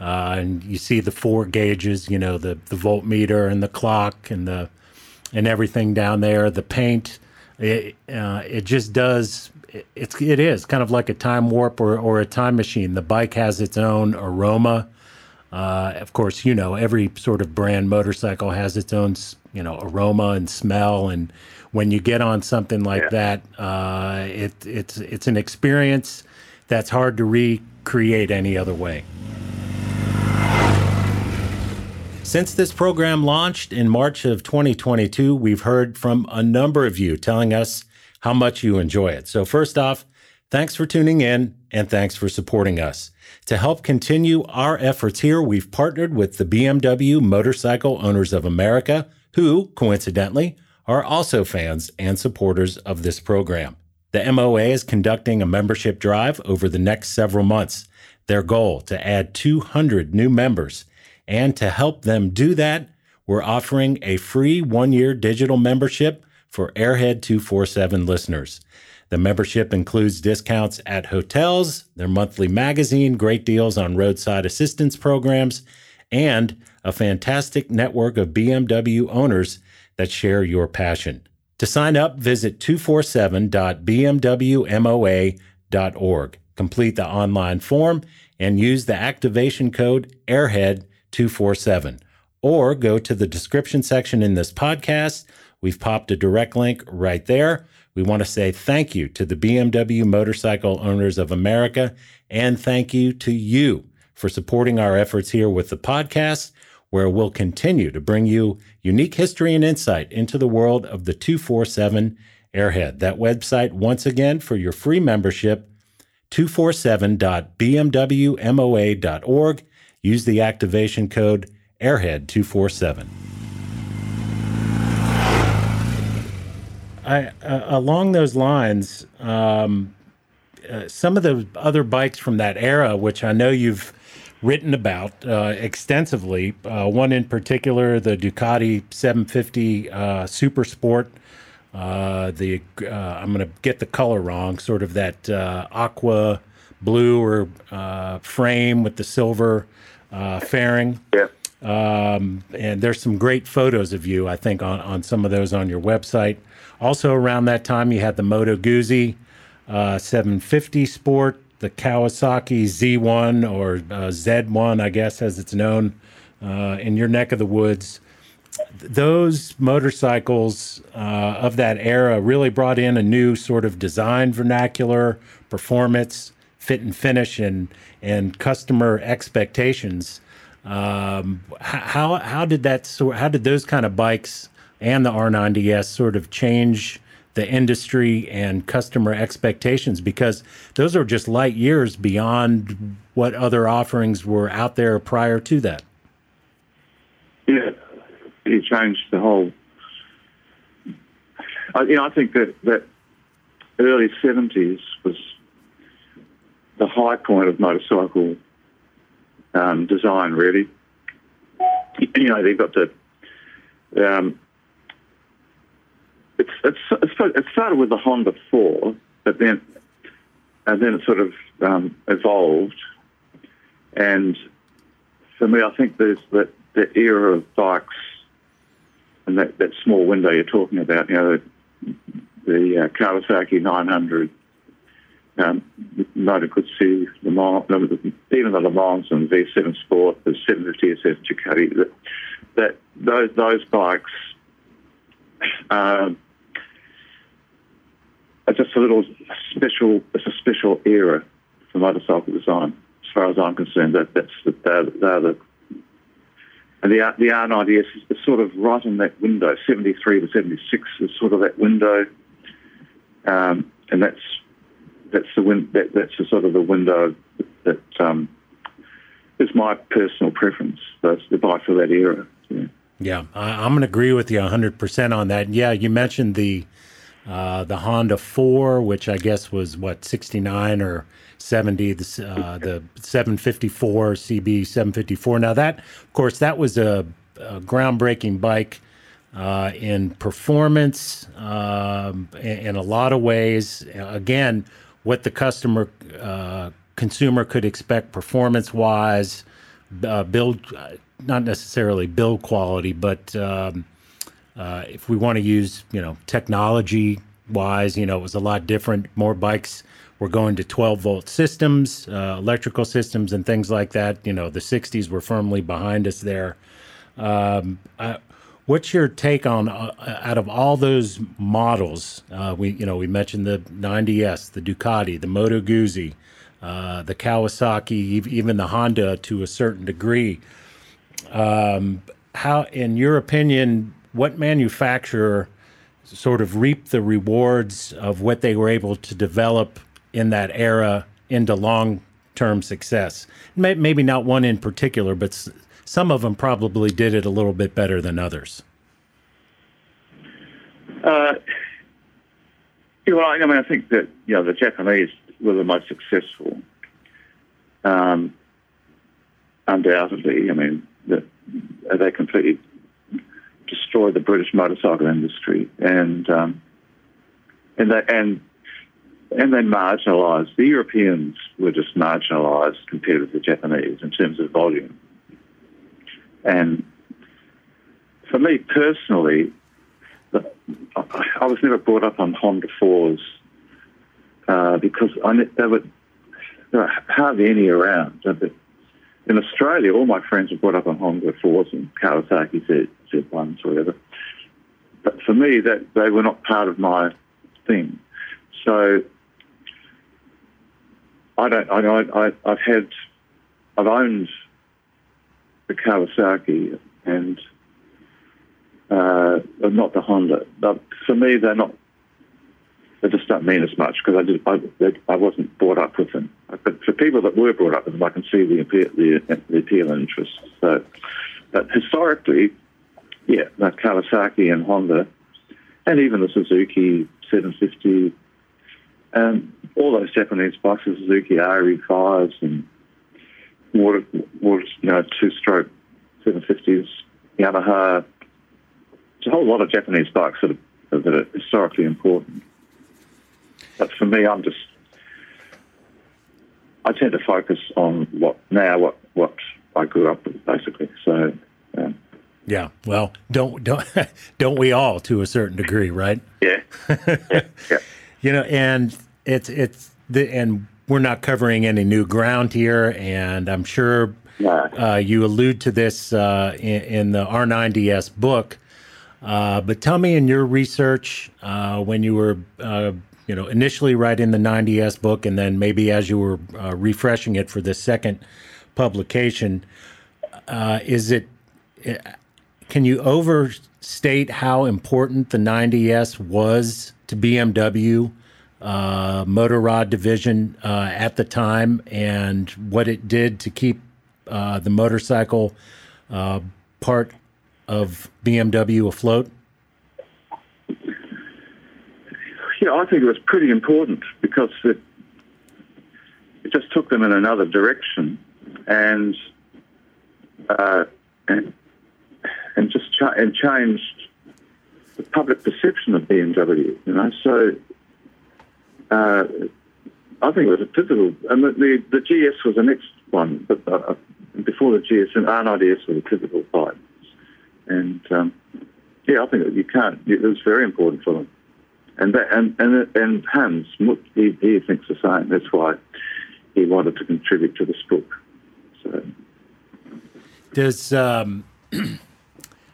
uh, and you see the four gauges, you know, the the voltmeter and the clock and the and everything down there, the paint, it uh, it just does. it's it is kind of like a time warp or, or a time machine. The bike has its own aroma. Uh, of course, you know every sort of brand motorcycle has its own you know aroma and smell and when you get on something like yeah. that uh, it, it's it's an experience that's hard to recreate any other way since this program launched in March of 2022, we've heard from a number of you telling us how much you enjoy it. So, first off, thanks for tuning in and thanks for supporting us. To help continue our efforts here, we've partnered with the BMW Motorcycle Owners of America who, coincidentally, are also fans and supporters of this program. The MOA is conducting a membership drive over the next several months. Their goal to add 200 new members. And to help them do that, we're offering a free one year digital membership for Airhead 247 listeners. The membership includes discounts at hotels, their monthly magazine, great deals on roadside assistance programs, and a fantastic network of BMW owners that share your passion. To sign up, visit 247.bmwmoa.org. Complete the online form and use the activation code AIRHEAD247. Or go to the description section in this podcast. We've popped a direct link right there. We want to say thank you to the BMW Motorcycle Owners of America and thank you to you for supporting our efforts here with the podcast where we'll continue to bring you unique history and insight into the world of the 247 Airhead. That website, once again, for your free membership, 247.bmwmoa.org. Use the activation code Airhead247. I, uh, along those lines, um, uh, some of the other bikes from that era, which I know you've written about uh, extensively. Uh, one in particular, the Ducati 750 uh, Super Sport. Uh, the uh, I'm going to get the color wrong, sort of that uh, aqua blue or frame with the silver fairing. Yeah. Um, and there's some great photos of you, I think, on, on some of those on your website. Also, around that time, you had the Moto Guzzi 750 Sport, the Kawasaki Z1 or uh, Z1, I guess, as it's known uh, in your neck of the woods. Those motorcycles uh, of that era really brought in a new sort of design vernacular, performance, fit and finish, and and customer expectations. Um, how how did that sort? How did those kind of bikes and the R90S sort of change the industry and customer expectations because those are just light years beyond what other offerings were out there prior to that. Yeah, it changed the whole. I, you know, I think that that early seventies was the high point of motorcycle um, design. Really, you know, they've got the um, it's, it's, it started with the Honda 4, but then and then it sort of um, evolved. And for me, I think there's that, that era of bikes and that, that small window you're talking about, you know, the, the uh, Kawasaki 900, um, Moto Guzzi, Le Mans, even the Le Mans and V7 Sport, the 750 SF Ducati, that, that those, those bikes um, just a little special. It's a special era for motorcycle design, as far as I'm concerned. That that's the, they're, they're the and the the R90S is sort of right in that window. 73 to 76 is sort of that window, um, and that's that's the win- that, that's the sort of the window that um, is my personal preference. That's the bike for that era. Yeah. Yeah, I, am going to agree with you 100% on that. Yeah, you mentioned the uh, the Honda 4, which I guess was what 69 or 70, the, uh, the 754 CB 754. Now that, of course, that was a, a groundbreaking bike uh, in performance um, in, in, a lot of ways. Again, what the customer uh, consumer could expect performance wise, uh, build not necessarily build quality, but um, uh, if we want to use, you know, technology wise, you know, it was a lot different. More bikes were going to 12 volt systems, uh, electrical systems, and things like that. You know, the 60s were firmly behind us there. Um, uh, what's your take on uh, out of all those models? Uh, we, you know, we mentioned the 90s, the Ducati, the Moto Guzzi, uh, the Kawasaki, even the Honda to a certain degree. Um, how, in your opinion, what manufacturer sort of reaped the rewards of what they were able to develop in that era into long term success? Maybe not one in particular, but some of them probably did it a little bit better than others. Uh, well, I mean, I think that you know the Japanese were the most successful, um, undoubtedly. I mean, the, they completely destroyed the British motorcycle industry, and um, and they and and they marginalised the Europeans were just marginalised compared with the Japanese in terms of volume. And for me personally, I was never brought up on Honda fours uh, because I, there were, there were hardly any around. In Australia, all my friends were brought up on Honda fours and Kawasaki Z1s or whatever. But for me, that they were not part of my thing. So I don't. I, I I've had. I've owned the Kawasaki and uh, not the Honda. But for me, they're not. They just don't mean as much because I just I, I wasn't brought up with them. But for people that were brought up with them, I can see the appeal, the, the appeal and interest. So, but historically, yeah, that Kawasaki and Honda, and even the Suzuki 750, and um, all those Japanese bikes, the Suzuki RE5s and water, water you know, two-stroke 750s, Yamaha. It's a whole lot of Japanese bikes that are, that are historically important. But for me, I'm just I tend to focus on what now what what I grew up with, basically. So. Yeah. Yeah. Well, don't don't don't we all to a certain degree, right? Yeah. yeah. yeah. you know, and it's it's the and we're not covering any new ground here, and I'm sure uh, you allude to this uh, in, in, the R90S book. Uh, but tell me in your research uh, when you were, uh, you know, initially writing the 90S book, and then maybe as you were uh, refreshing it for the second publication, is it? Can you overstate how important the 90S was to BMW? uh, Motorrad division uh, at the time and what it did to keep uh, the motorcycle uh, part of BMW afloat? Yeah, I think it was pretty important because it it just took them in another direction and uh, and, and just cha- and changed the public perception of BMW. You know, so uh, I think it was a pivotal, and the, the, the GS was the next one, but uh, uh before the GS and R90S was a pivotal fight. And um, yeah, I think that you can't. It was very important for them. And that, and and and Hans, he, he thinks the same. That's why he wanted to contribute to this book. So, does um,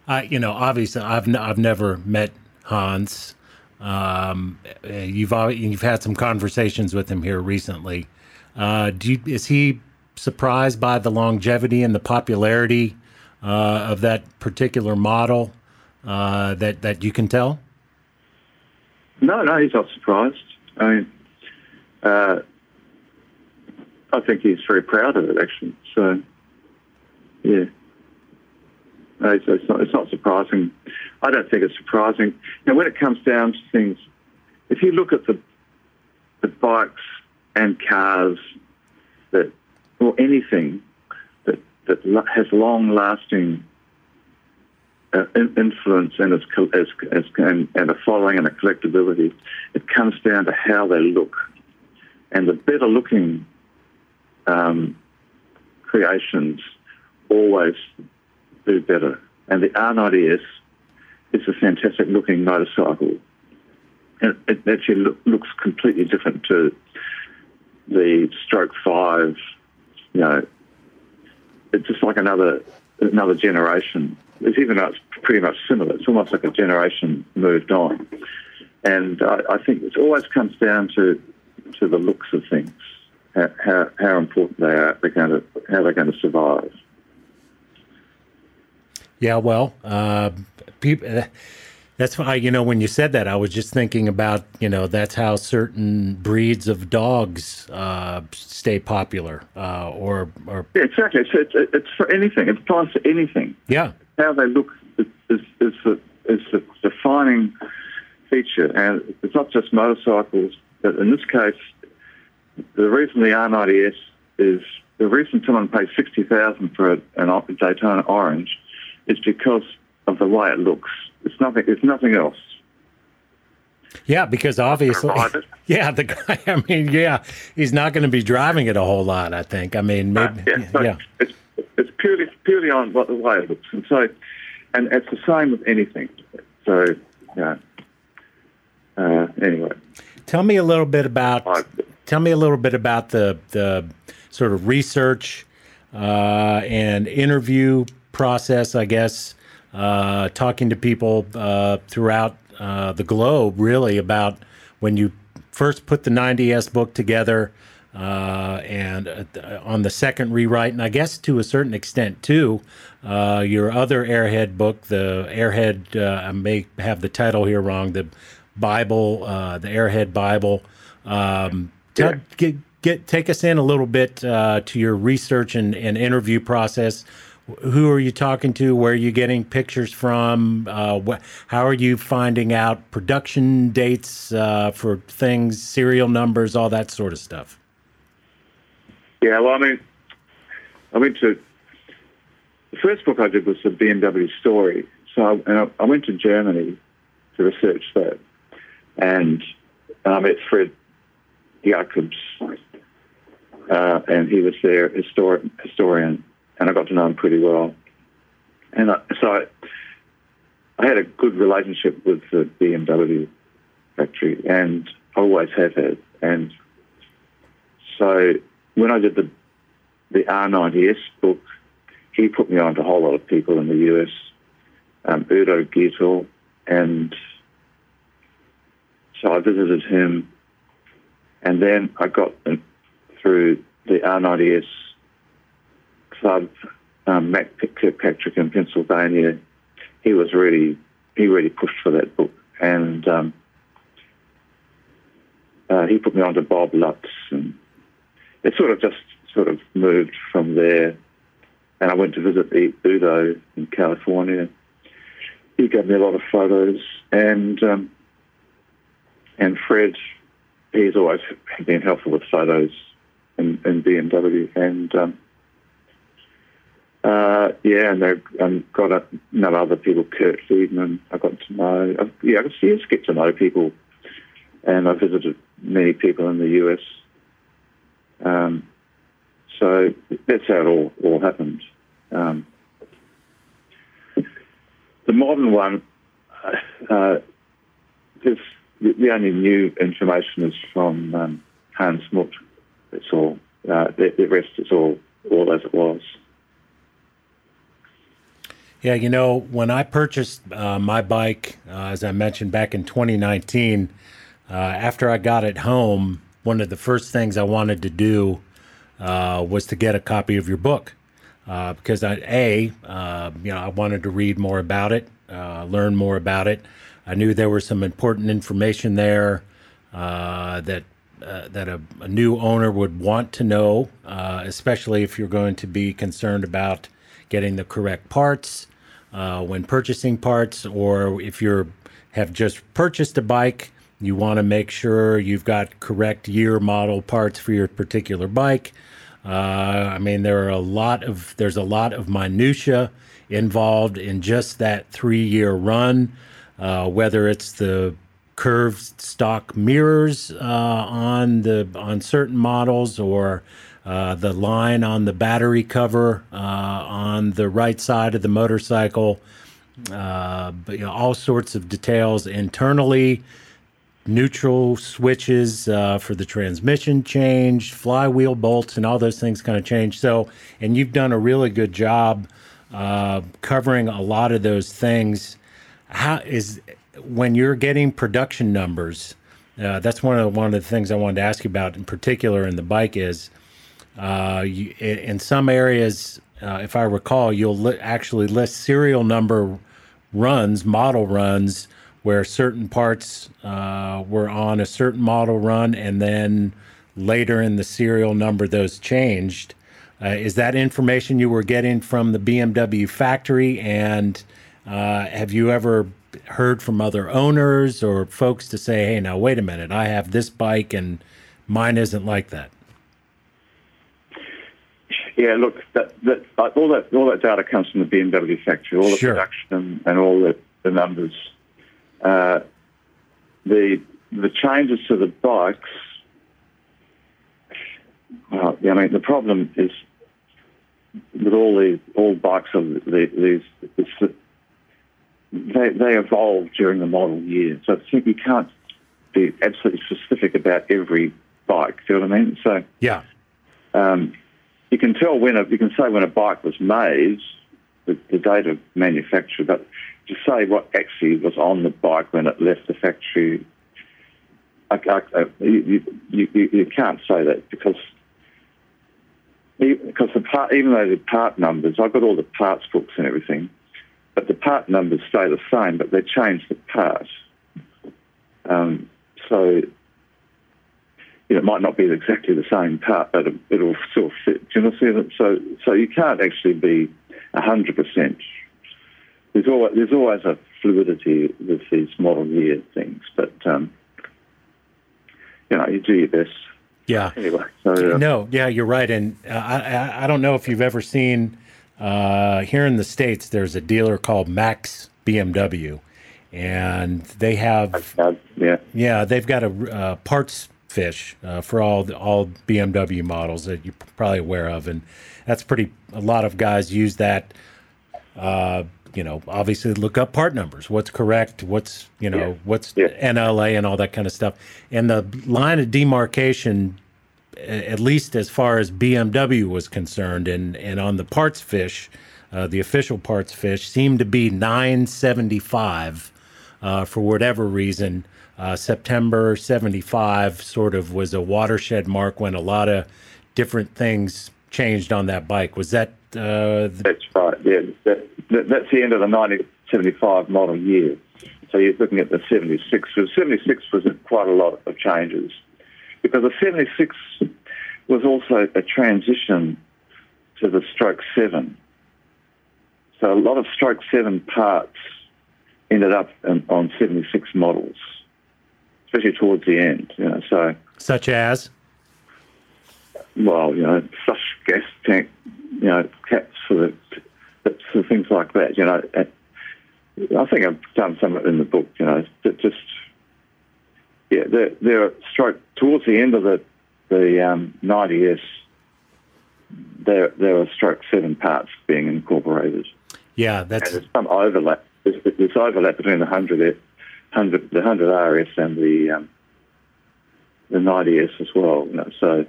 I? You know, obviously, I've n- I've never met Hans. Um, you've you've had some conversations with him here recently. Uh, do you, is he surprised by the longevity and the popularity uh, of that particular model uh, that that you can tell? No, no, he's not surprised. I mean, uh, I think he's very proud of it actually. So, yeah. No, it's, it's, not, it's not surprising. I don't think it's surprising. Now, when it comes down to things, if you look at the the bikes and cars that or anything that that has long lasting uh, influence and, as, as, and, and a following and a collectability, it comes down to how they look. And the better looking um, creations always do better. And the R90S is a fantastic looking motorcycle. And it actually look, looks completely different to the Stroke 5. You know, it's just like another another generation it's even though it's pretty much similar, it's almost like a generation moved on. And I, I think it always comes down to to the looks of things, how, how, how important they are, they're going to, how they're going to survive. Yeah, well, uh, people. Uh, that's why you know when you said that, I was just thinking about you know that's how certain breeds of dogs uh, stay popular, uh, or or exactly. It's, it's, it's for anything. It applies to anything. Yeah, how they look is, is, is, the, is the defining feature. And it's not just motorcycles, but in this case, the reason the R90S is the reason someone pays 60000 for a, an Daytona Orange is because of the way it looks. It's nothing, it's nothing else. Yeah, because obviously, yeah, the guy. I mean, yeah, he's not going to be driving it a whole lot. I think. I mean, maybe. Uh, yeah, yeah. It's, it's purely purely on what the way it looks, and so, and it's the same with anything. So, yeah. Uh, anyway, tell me a little bit about. tell me a little bit about the the sort of research uh, and interview process. I guess uh, talking to people uh, throughout uh, the globe, really about when you first put the 90s book together uh, and uh, on the second rewrite, and I guess to a certain extent too, uh, your other Airhead book, the Airhead, uh, I may have the title here wrong, the Bible, uh, the Airhead Bible. Um, yeah. get, get, take us in a little bit uh, to your research and, and, interview process. Who are you talking to? Where are you getting pictures from? Wh- how are you finding out production dates for things, serial numbers, all that sort of stuff? Yeah, well, I mean, I went to the first book I did was the BMW story. So I, I went to Germany to research that, and I met Fred Jakobs, uh, and he was their histor- historian, and I got to know him pretty well. And I, so I, I had a good relationship with the BMW factory, and always have had. And so when I did the the R90S book, he put me on to a whole lot of people in the US, um, Udo Gietl, and so I visited him, and then I got through the R90S club, um, Matt Kirkpatrick in Pennsylvania. He was really he really pushed for that book, and um, uh, he put me on to Bob Lutz and it sort of just sort of moved from there. And I went to visit the Udo in California. He gave me a lot of photos, and um, and Fred, he's always been helpful with photos in, in BMW, and um, uh, yeah, and they've um, got a, know other people, Kurt Friedman. I got to know, uh, yeah, I just get to know people, and I visited many people in the US um, so that's how it all, all happened. Um, the modern one, uh, uh the, the, only new information is from um, Hans Muth. It's all. Uh, the, the, rest is all, all as it was. Yeah, you know, when I purchased uh, my bike, uh, as I mentioned back in 2019, uh, after I got it home, one of the first things I wanted to do uh, was to get a copy of your book uh, because I, a uh, you know I wanted to read more about it, uh, learn more about it. I knew there was some important information there uh, that uh, that a, a, new owner would want to know, especially if you're going to be concerned about getting the correct parts when purchasing parts, or if you're have just purchased a bike You want to make sure you've got correct year model parts for your particular bike. Uh, I mean, there are a lot of there's a lot of minutia involved in just that three year run. Uh, whether it's the curved stock mirrors uh, on the on certain models or uh, the line on the battery cover uh, on the right side of the motorcycle, uh, but, you know, all sorts of details internally. Neutral switches uh, for the transmission changed, flywheel bolts, and all those things kind of change. So, and you've done a really good job uh, covering a lot of those things. How is when you're getting production numbers? That's one of the, one of the things I wanted to ask you about in particular in the bike is uh, you, in some areas, uh, if I recall, you'll li- actually list serial number runs, model runs, where certain parts uh, were on a certain model run, and then later in the serial number, those changed. Uh, is that information you were getting from the BMW factory? And uh, have you ever heard from other owners or folks to say, hey, now, wait a minute, I have this bike and mine isn't like that? Yeah, look, that, that, all that all that data comes from the BMW factory, all the Sure. production and all the, the numbers. Uh, the the changes to the bikes. Well, I mean, the problem is with all these all bikes the, these, it's that they they evolve during the model year. So I think you can't be absolutely specific about every bike. Do you know what I mean? So Yeah. um, you can tell when a, you can say when a bike was made, the, the date of manufacture, but to say what actually was on the bike when it left the factory, I, I, I, you, you, you, can't say that because because the part, even though the part numbers, I've got all the parts books and everything, but the part numbers stay the same, but they change the part. Um, so you know, it might not be exactly the same part, but it, it'll still fit. Do you know what I'm saying? So, so you can't actually be hundred percent. There's always there's always a fluidity with these model year things, but um, you know, you do your best Yeah. anyway. So, uh, No, yeah, you're right. And uh, I, I, don't know if you've ever seen uh, here in the States, there's a dealer called Max BMW, and they have, yeah, yeah, they've got a uh, parts fiche uh, for all the, all BMW models that you're probably aware of. And that's pretty, a lot of guys use that. Uh, you know, obviously look up part numbers. What's correct? What's you know, Yeah. what's Yeah. NLA and all that kind of stuff. And the line of demarcation at least as far as BMW was concerned, and, and on the parts fiche, uh, the official parts fiche seemed to be 975 uh, for whatever reason. Uh, September 75 sort of was a watershed mark when a lot of different things changed on that bike. Was that uh, the, that's right. Yeah, that, that, that's the end of the 1975 model year. So you're looking at the 76. So 76 was quite a lot of changes because the 76 was also a transition to the stroke 7. So a lot of stroke 7 parts ended up in, on 76 models, especially towards the end. You know, so such as? well, you know, flush gas tank, you know, caps for the, things like that. You know, And I think I've done some of it in the book. You know, that just yeah, there there are stroke towards the end of the the um, 90s. There there are stroke seven parts being incorporated. Yeah, And that's there's some overlap. There's, there's overlap between the 100, 100 the 100 RS and the um, the 90S as well. You know, so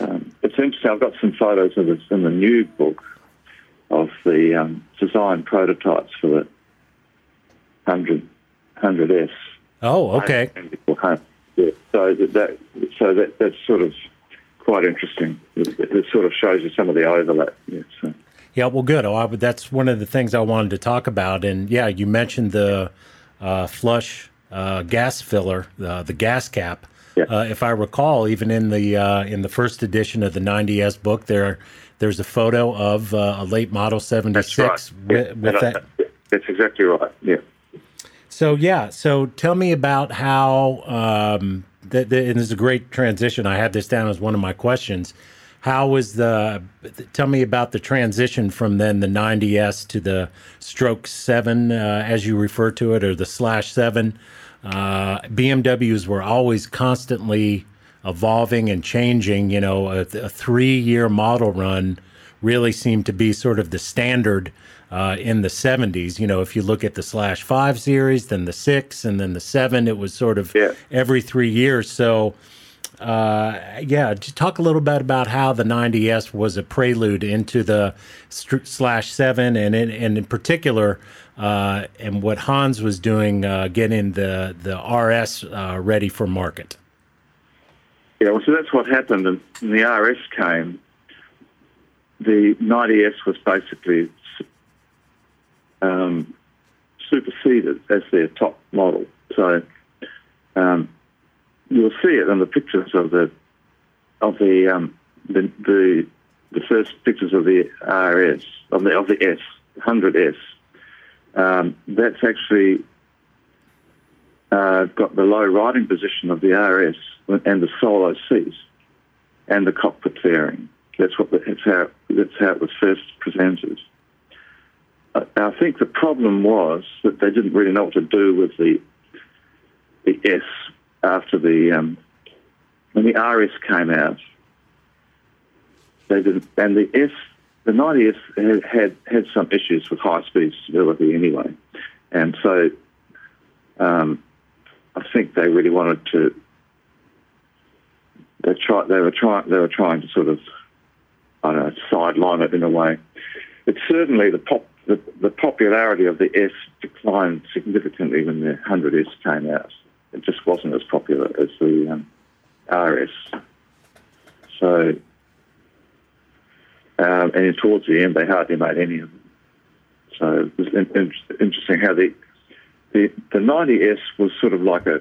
um, it's interesting. I've got some photos of this in the new book of the um, design prototypes for the 100 100S. oh okay. Yeah, so that, that so that that's sort of quite interesting. It, it sort of shows you some of the overlap. Yeah, so. Yeah, well, good. Oh, I, that's one of the things I wanted to talk about. And yeah, you mentioned the uh, flush uh, gas filler, uh, the gas cap. Yeah. Uh, if I recall, even in the uh, in the first edition of the 90s book, there there's a photo of uh, a late model 76 That's right. with, Yeah, with that. That's exactly right. Yeah. So yeah, so tell me about how. Um, and this is a great transition. I had this down as one of my questions. How was the? Tell me about the transition from then the 90s to the Stroke Seven, uh, as you refer to it, or the Slash Seven. Uh, BMWs were always constantly evolving and changing. You know, a, a three-year model run really seemed to be sort of the standard uh, in the 70s. You know, if you look at the slash five series, then the six, and then the seven, it was sort of Yeah. every three years. So, uh, yeah, talk a little bit about how the 90S was a prelude into the str- slash seven, and in, and in particular, uh, and what Hans was doing, uh, getting the the RS uh, ready for market. Yeah, well, so that's what happened. And the RS came, the 90S was basically um, superseded as their top model. So um, you'll see it in the pictures of the of the um, the, the the first pictures of the RS of the of the S 100S. Um, that's actually uh, got the low riding position of the RS and the solo seat and the cockpit fairing. That's what that's how that's how it was first presented. I, I think the problem was that they didn't really know what to do with the the S after the um, when the RS came out. They didn't, and the S the 90S had, had had some issues with high speed stability anyway, and so um, I think they really wanted to. They try. They were trying. They were trying to sort of, I don't know, sideline it in a way. But certainly the pop, the, the popularity of the S declined significantly when the 100S came out. It just wasn't as popular as the um, RS. So, um, and towards the end, they hardly made any of them. So it was in, in, interesting how the the the 90s was sort of like a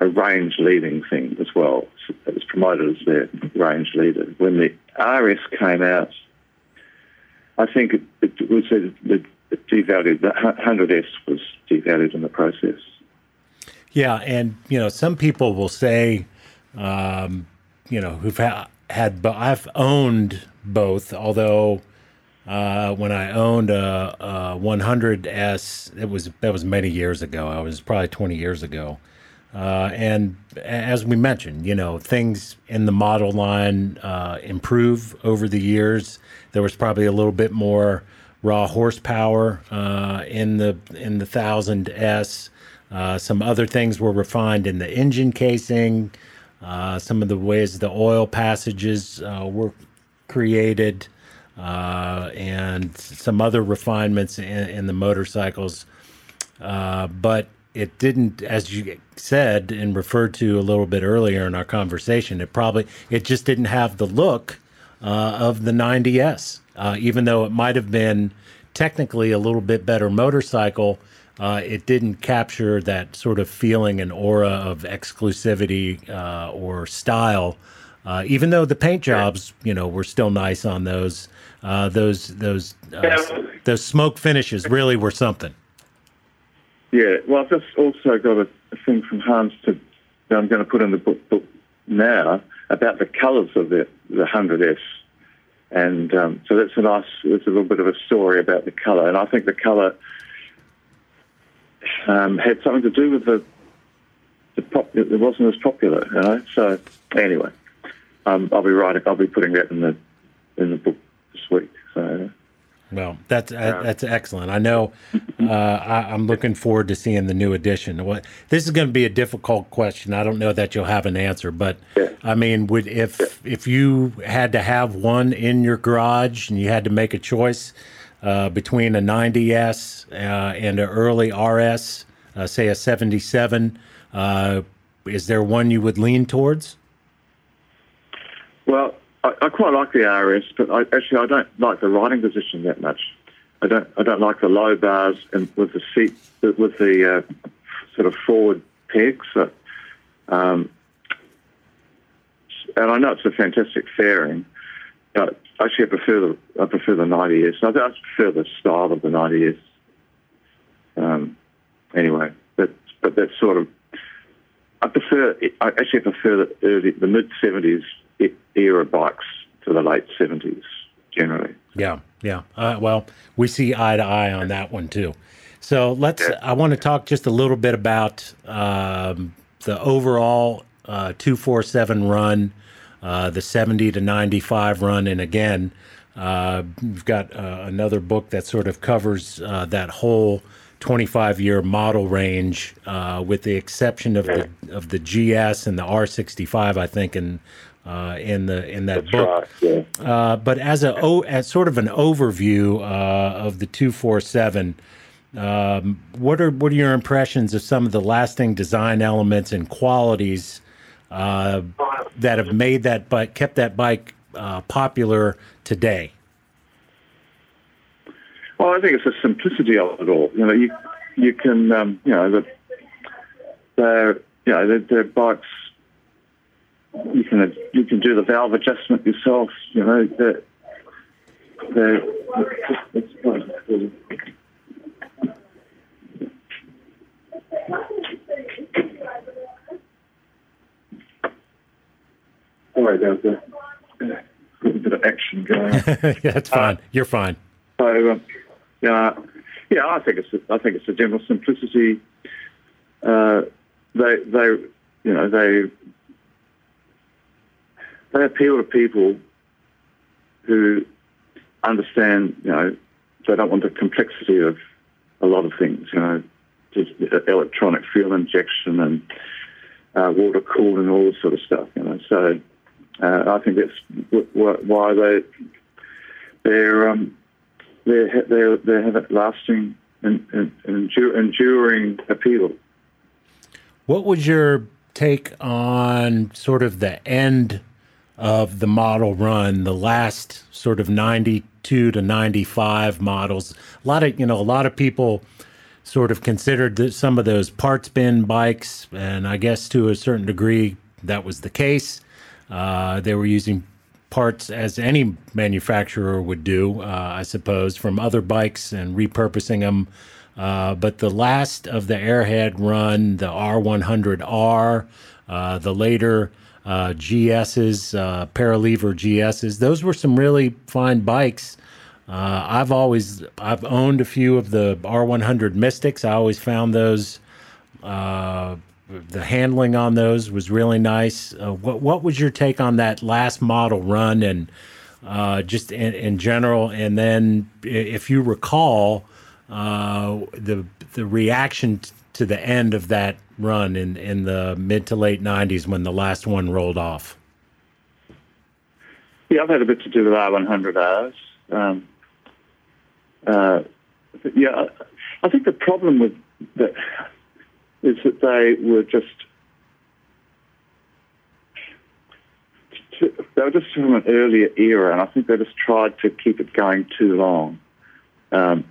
a range leading thing as well. It was promoted as their range leader. When the RS came out, I think it, it was it, it devalued. The 100S was devalued in the process. Yeah, and you know, some people will say, um, you know, who've ha- had, but I've owned both. Although uh, when I owned a, a 100s, it was that was many years ago. I was probably 20 years ago. Uh, and as we mentioned, you know, things in the model line uh, improve over the years. There was probably a little bit more raw horsepower uh, in the in the thousand S. Uh, some other things were refined in the engine casing. Uh, some of the ways the oil passages uh, were created, uh, and some other refinements in, in the motorcycles. Uh, but it didn't, as you said and referred to a little bit earlier in our conversation, it probably it just didn't have the look of the 90s, uh, even though it might have been technically a little bit better motorcycle. Uh, it didn't capture that sort of feeling and aura of exclusivity uh, or style. Uh, even though the paint jobs, you know, were still nice on those, uh, those those those smoke finishes really were something. Yeah, well, I've just also got a, a thing from Hans to, that I'm going to put in the book, book now about the colours of the, the 100S. And um, so that's a nice, it's a little bit of a story about the colour. And I think the colour um, had something to do with the, the pop, it wasn't as popular, you know. So anyway, um, I'll be writing, I'll be putting that in the, in the book this week. So. Well, that's uh, that's excellent. I know. Uh, I, I'm looking forward to seeing the new edition. What this is going to be a difficult question. I don't know that you'll have an answer, but Yeah. I mean, would if if you had to have one in your garage and you had to make a choice uh, between a 90s uh, and an early RS, uh, say a 77, uh, is there one you would lean towards? Well, I, I quite like the RS, but I, actually I don't like the riding position that much. I don't. I don't like the low bars and with the seat with the uh, sort of forward pegs. So, um, and I know it's a fantastic fairing, but actually I prefer the I prefer the 90s. I, I prefer the style of the 90s. Um, anyway. But but that's sort of. I prefer. I actually prefer the early, the mid seventies era bikes to the late seventies generally. Yeah, yeah. Uh, well, we see eye to eye on that one too. So let's. Yeah. I want to talk just a little bit about um, the overall uh, two four seven run, uh, the seventy to ninety five run, and again, uh, we've got uh, another book that sort of covers uh, that whole 25 year model range, uh, with the exception of the of the GS and the R65, I think, in uh, in the in that That's book. Right, yeah. uh, but as a as sort of an overview uh, of the 247, um, what are what are your impressions of some of the lasting design elements and qualities uh, that have made that bike kept that bike uh, popular today? Well, I think it's the simplicity of it all. You know, you you can um, you know the they're you know they're bikes. You can you can do the valve adjustment yourself. You know they're, they're Sorry about that. A bit of action going. yeah, That's fine. Uh, You're fine. So, um, yeah, yeah, I think it's I think it's a general simplicity. Uh, they they you know they they appeal to people who understand you know they don't want the complexity of a lot of things you know just electronic fuel injection and uh, water cooling and all this sort of stuff you know so uh, I think that's why they they're um, they they they have a lasting and, and, and enduring appeal. What was your take on sort of the end of the model run, the last sort of 92 to 95 models? A lot of, you know, a lot of people sort of considered some of those parts bin bikes, and I guess to a certain degree that was the case. Uh, they were using parts as any manufacturer would do, uh, I suppose, from other bikes and repurposing them. Uh, but the last of the Airhead run, the R100R, uh, the later uh, GSs, uh, Paralever GSs, those were some really fine bikes. Uh, I've always I've owned a few of the R100 Mystics. I always found those the handling on those was really nice. Uh, what what was your take on that last model run and uh, just in, in, general? And then, if you recall, uh, the the reaction to the end of that run in in the mid to late '90s when the last one rolled off. Yeah, I've had a bit to do with R100Rs. Um, uh, yeah, I think the problem with that is that they were just they were just from an earlier era, and I think they just tried to keep it going too long. Um,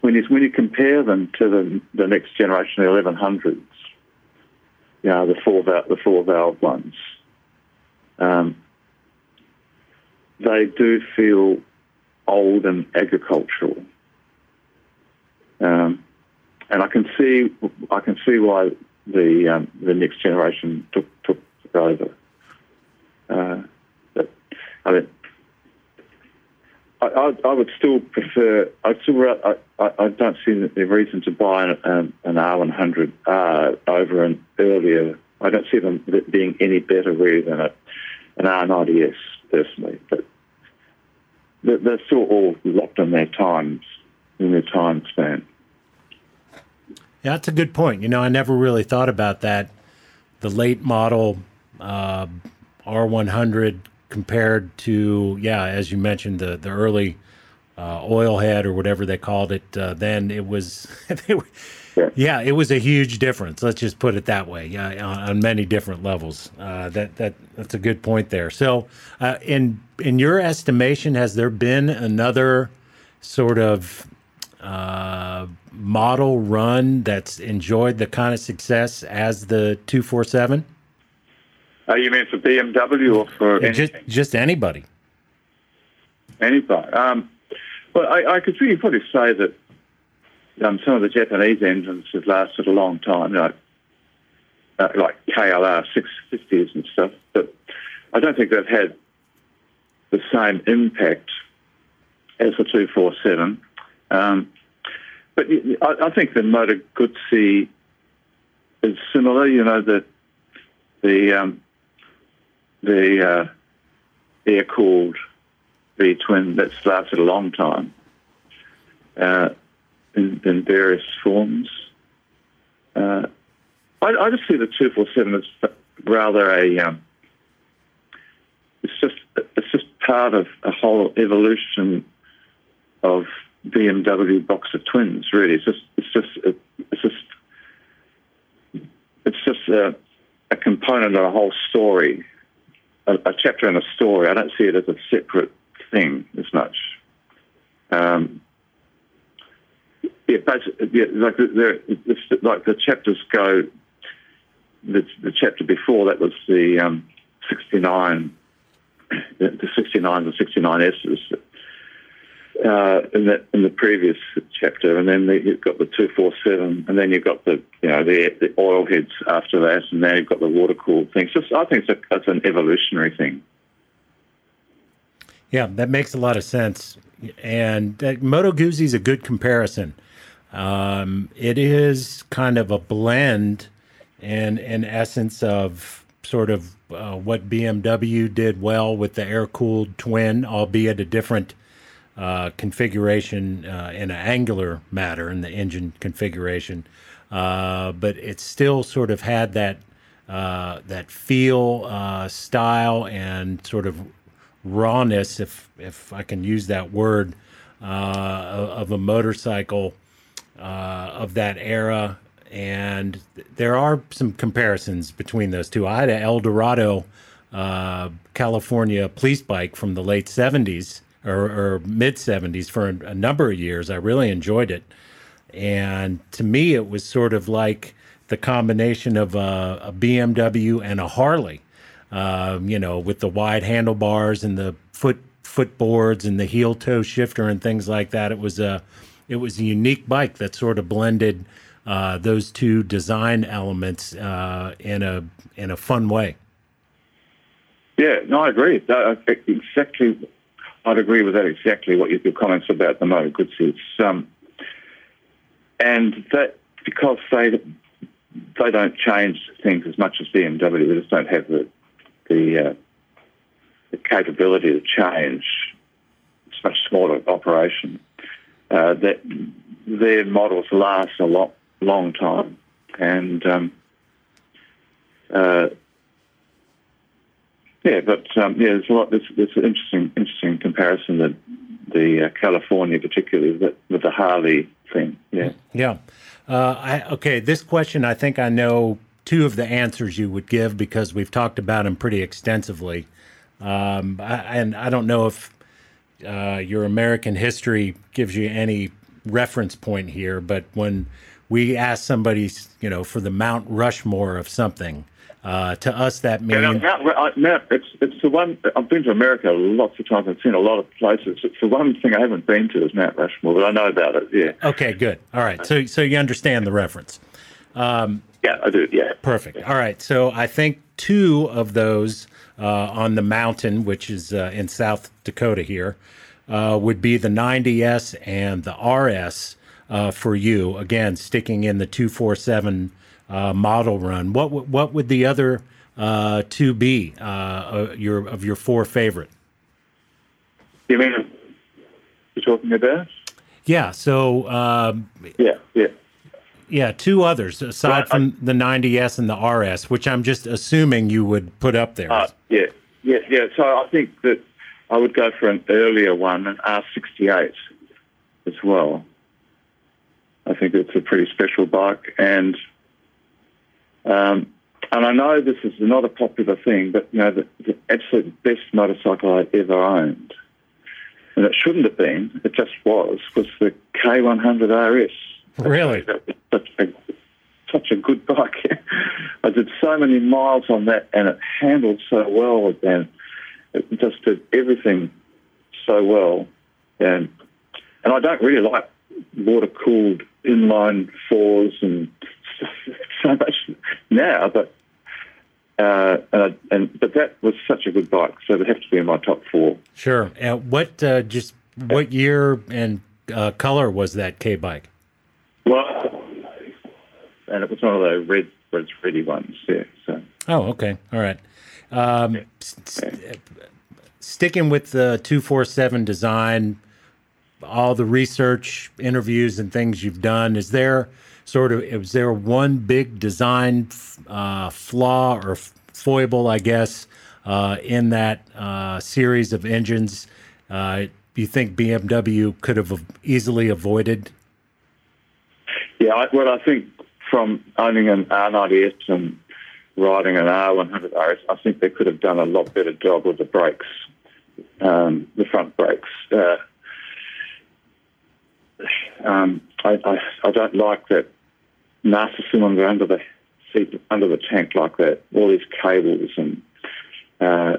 when you when you compare them to the the next generation, the 1100s, you know, the four valve, the four valve ones, um, they do feel old and agricultural. Um, and I can see I can see why the um, the next generation took took over. Uh, but, I mean, I, I, would still prefer. I still I, I, don't see the reason to buy an, um, an R100 uh, over an earlier. I don't see them being any better really than a, an R90S personally, but they're still all locked in their times in their time span. Yeah, that's a good point. You know, I never really thought about that. The late model uh, R100 compared to, yeah, as you mentioned, the the early uh, oil head or whatever they called it. Uh, then it was, yeah, it was a huge difference. Let's just put it that way. Yeah, on, on many different levels. Uh, that that that's a good point there. So, uh, in in your estimation, has there been another sort of uh, model run that's enjoyed the kind of success as the 247? Uh, you mean for BMW or for yeah, just just anybody? Anybody. Um, well, I, I could really probably say that um, some of the Japanese engines have lasted a long time, like uh, like KLR 650s and stuff, but I don't think they've had the same impact as the 247. Um, but I, I, think the Moto Guzzi is similar. You know that the um, the uh, air cooled V twin that's lasted a long time uh, in, in, various forms. Uh, I, I, just see the two four seven as rather a um, it's just it's just part of a whole evolution of BMW boxer twins. Really, it's just it's just it's just it's just a, a component of a whole story, a, a, chapter in a story. I don't see it as a separate thing as much. Um, yeah, basically, yeah, like the, the, like the chapters go. The, the chapter before that was the um, 69, the, the 69s and 69s uh, in the in the previous chapter, and then the, you've got the two four seven, and then you've got the you know the the oil heads after that, and now you've got the water cooled things. Just I think it's, a, it's an evolutionary thing. Yeah, that makes a lot of sense, and Moto Guzzi is a good comparison. Um, it is kind of a blend, and an essence of sort of uh, what BMW did well with the air cooled twin, albeit a different uh, configuration uh, in an angular matter in the engine configuration, uh, but it still sort of had that uh, that feel, uh, style, and sort of rawness, if if I can use that word, of a motorcycle of that era. And there are some comparisons between those two. I had an Eldorado California police bike from the late 70s or, or mid 70s for a, a, number of years. I really enjoyed it. And to me, it was sort of like the combination of a, a BMW and a Harley, um, you know, with the wide handlebars and the foot footboards and the heel toe shifter and things like that. It was a it was a unique bike that sort of blended uh, those two design elements uh, in a in a fun way. Yeah, no, I agree. Exactly I'd agree with that exactly. What your comments about the Moto Guzzi. Um, and that because they they don't change things as much as BMW. They just don't have the the, uh, the capability to change. It's a much smaller operation. Uh, that their models last a lot long time, and um, uh, yeah, but um, yeah, there's a lot. There's, there's an interesting, interesting comparison that the uh, California, particularly with, with the Harley thing. Yeah. Yeah. Uh, I, okay, this question, I think I know two of the answers you would give because we've talked about them pretty extensively. Um, I, and I don't know if uh, your American history gives you any reference point here, but when we ask somebody, you know, for the Mount Rushmore of something, uh, to us, that means yeah, now, now, it's it's the one. I've been to America lots of times. I've seen a lot of places. It's the one thing I haven't been to is Mount Rushmore, but I know about it. Yeah. Okay, good. All right. So so you understand the reference. Um, yeah, I do. Yeah. Perfect. All right. So I think two of those uh, on the mountain, which is uh, in South Dakota here, uh, would be the 90S and the RS uh, for you. Again, sticking in the 247 uh, model run. What w- what would the other uh, two be? Uh, uh, your of your four favorite. You mean you're talking about? Yeah. So. Um, yeah. Yeah. Yeah, two others aside from the 90S and the RS, which I'm just assuming you would put up there. Uh, yeah, yeah, yeah. So I think that I would go for an earlier one, an R68 as well. I think it's a pretty special bike, and um, and I know this is not a popular thing, but you know, the, the absolute best motorcycle I ever owned, and it shouldn't have been, it just was, was the K100 RS. Really? Such a, such a good bike. I did so many miles on that, and it handled so well, and it just did everything so well. And and I don't really like water cooled inline fours and so much now, but uh, and, and, but that was such a good bike, so it have to be in my top four. Sure. Uh, what uh, just what year and uh, color was that K bike? Well, and it was one of those red, red, ready ones. Yeah. So. Oh, okay. All right. Um, st- sticking with the two four seven design, all the research, interviews, and things you've done, is there sort of is there one big design uh, flaw or foible, I guess, uh, in that uh, series of engines? Uh, you think BMW could have easily avoided? Yeah, well, I think from owning an R90S and riding an R100RS, I think they could have done a lot better job with the brakes, um, the front brakes. Uh, um, I, I, I, don't like that master cylinder under the seat, under the tank like that. All these cables and uh,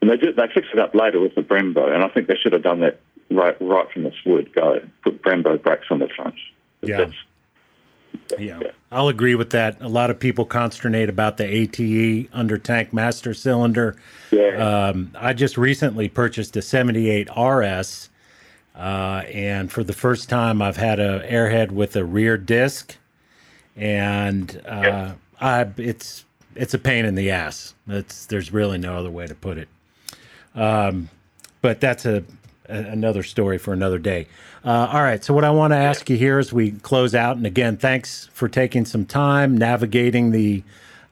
and they did, they fixed it up later with the Brembo, and I think they should have done that right right from the word go. Put Brembo brakes on the front. Yeah. yeah. yeah, I'll agree with that. A lot of people consternate about the ATE under tank master cylinder. Yeah. Um, I just recently purchased a 78 RS, uh, and for the first time, I've had a airhead with a rear disc and uh, I, it's it's a pain in the ass. It's there's really no other way to put it. Um, but that's a, a, another story for another day. Uh, all right. So what I want to ask you here as we close out, and again, thanks for taking some time navigating the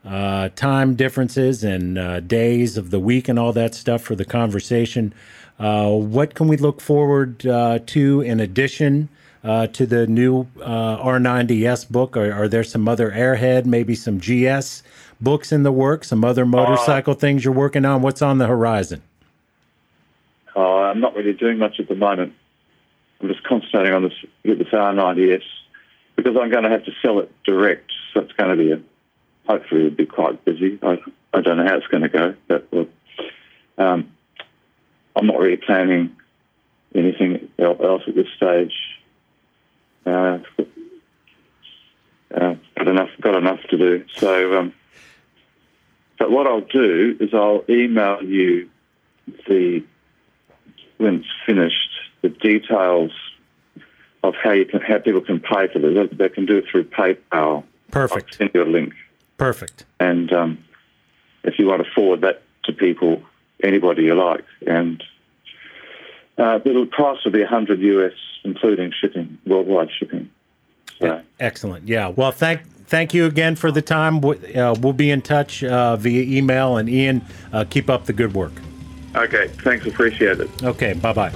uh, time differences and uh, days of the week and all that stuff for the conversation. Uh, what can we look forward uh, to in addition? Uh, to the new uh, R90S book? Are, are, there some other Airhead, maybe some GS books in the works, some other motorcycle uh, things you're working on? What's on the horizon? Uh, I'm not really doing much at the moment. I'm just concentrating on this, this R90S because I'm going to have to sell it direct. So it's going to be, a, hopefully, it'll be quite busy. I, I don't know how it's going to go, but um, I'm not really planning anything else at this stage. Uh, uh, got enough got enough to do. So, um, but what I'll do is I'll email you the when it's finished the details of how you can how people can pay for this. They can do it through PayPal. Perfect. I'll send you a link. Perfect. And um, if you want to forward that to people, anybody you like, and uh, the price will be 100 US, including shipping, worldwide shipping. So. Excellent. Yeah. Well, thank thank you again for the time. Uh, we'll be in touch uh, via email. And Ian, uh, keep up the good work. Okay. Thanks. Appreciate it. Okay. Bye bye.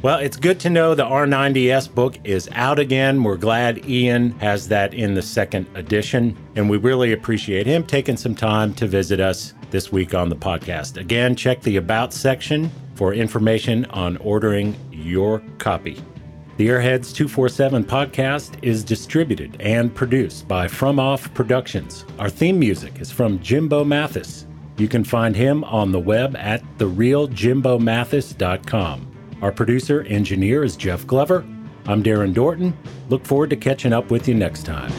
Well, it's good to know the R90S book is out again. We're glad Ian has that in the second edition, and we really appreciate him taking some time to visit us this week on the podcast. Again, check the About section for information on ordering your copy. The Airheads 247 podcast is distributed and produced by From Off Productions. Our theme music is from Jimbo Mathus. You can find him on the web at therealjimbomathus.com. Our producer engineer is Jeff Glover. I'm Darren Dorton. Look forward to catching up with you next time.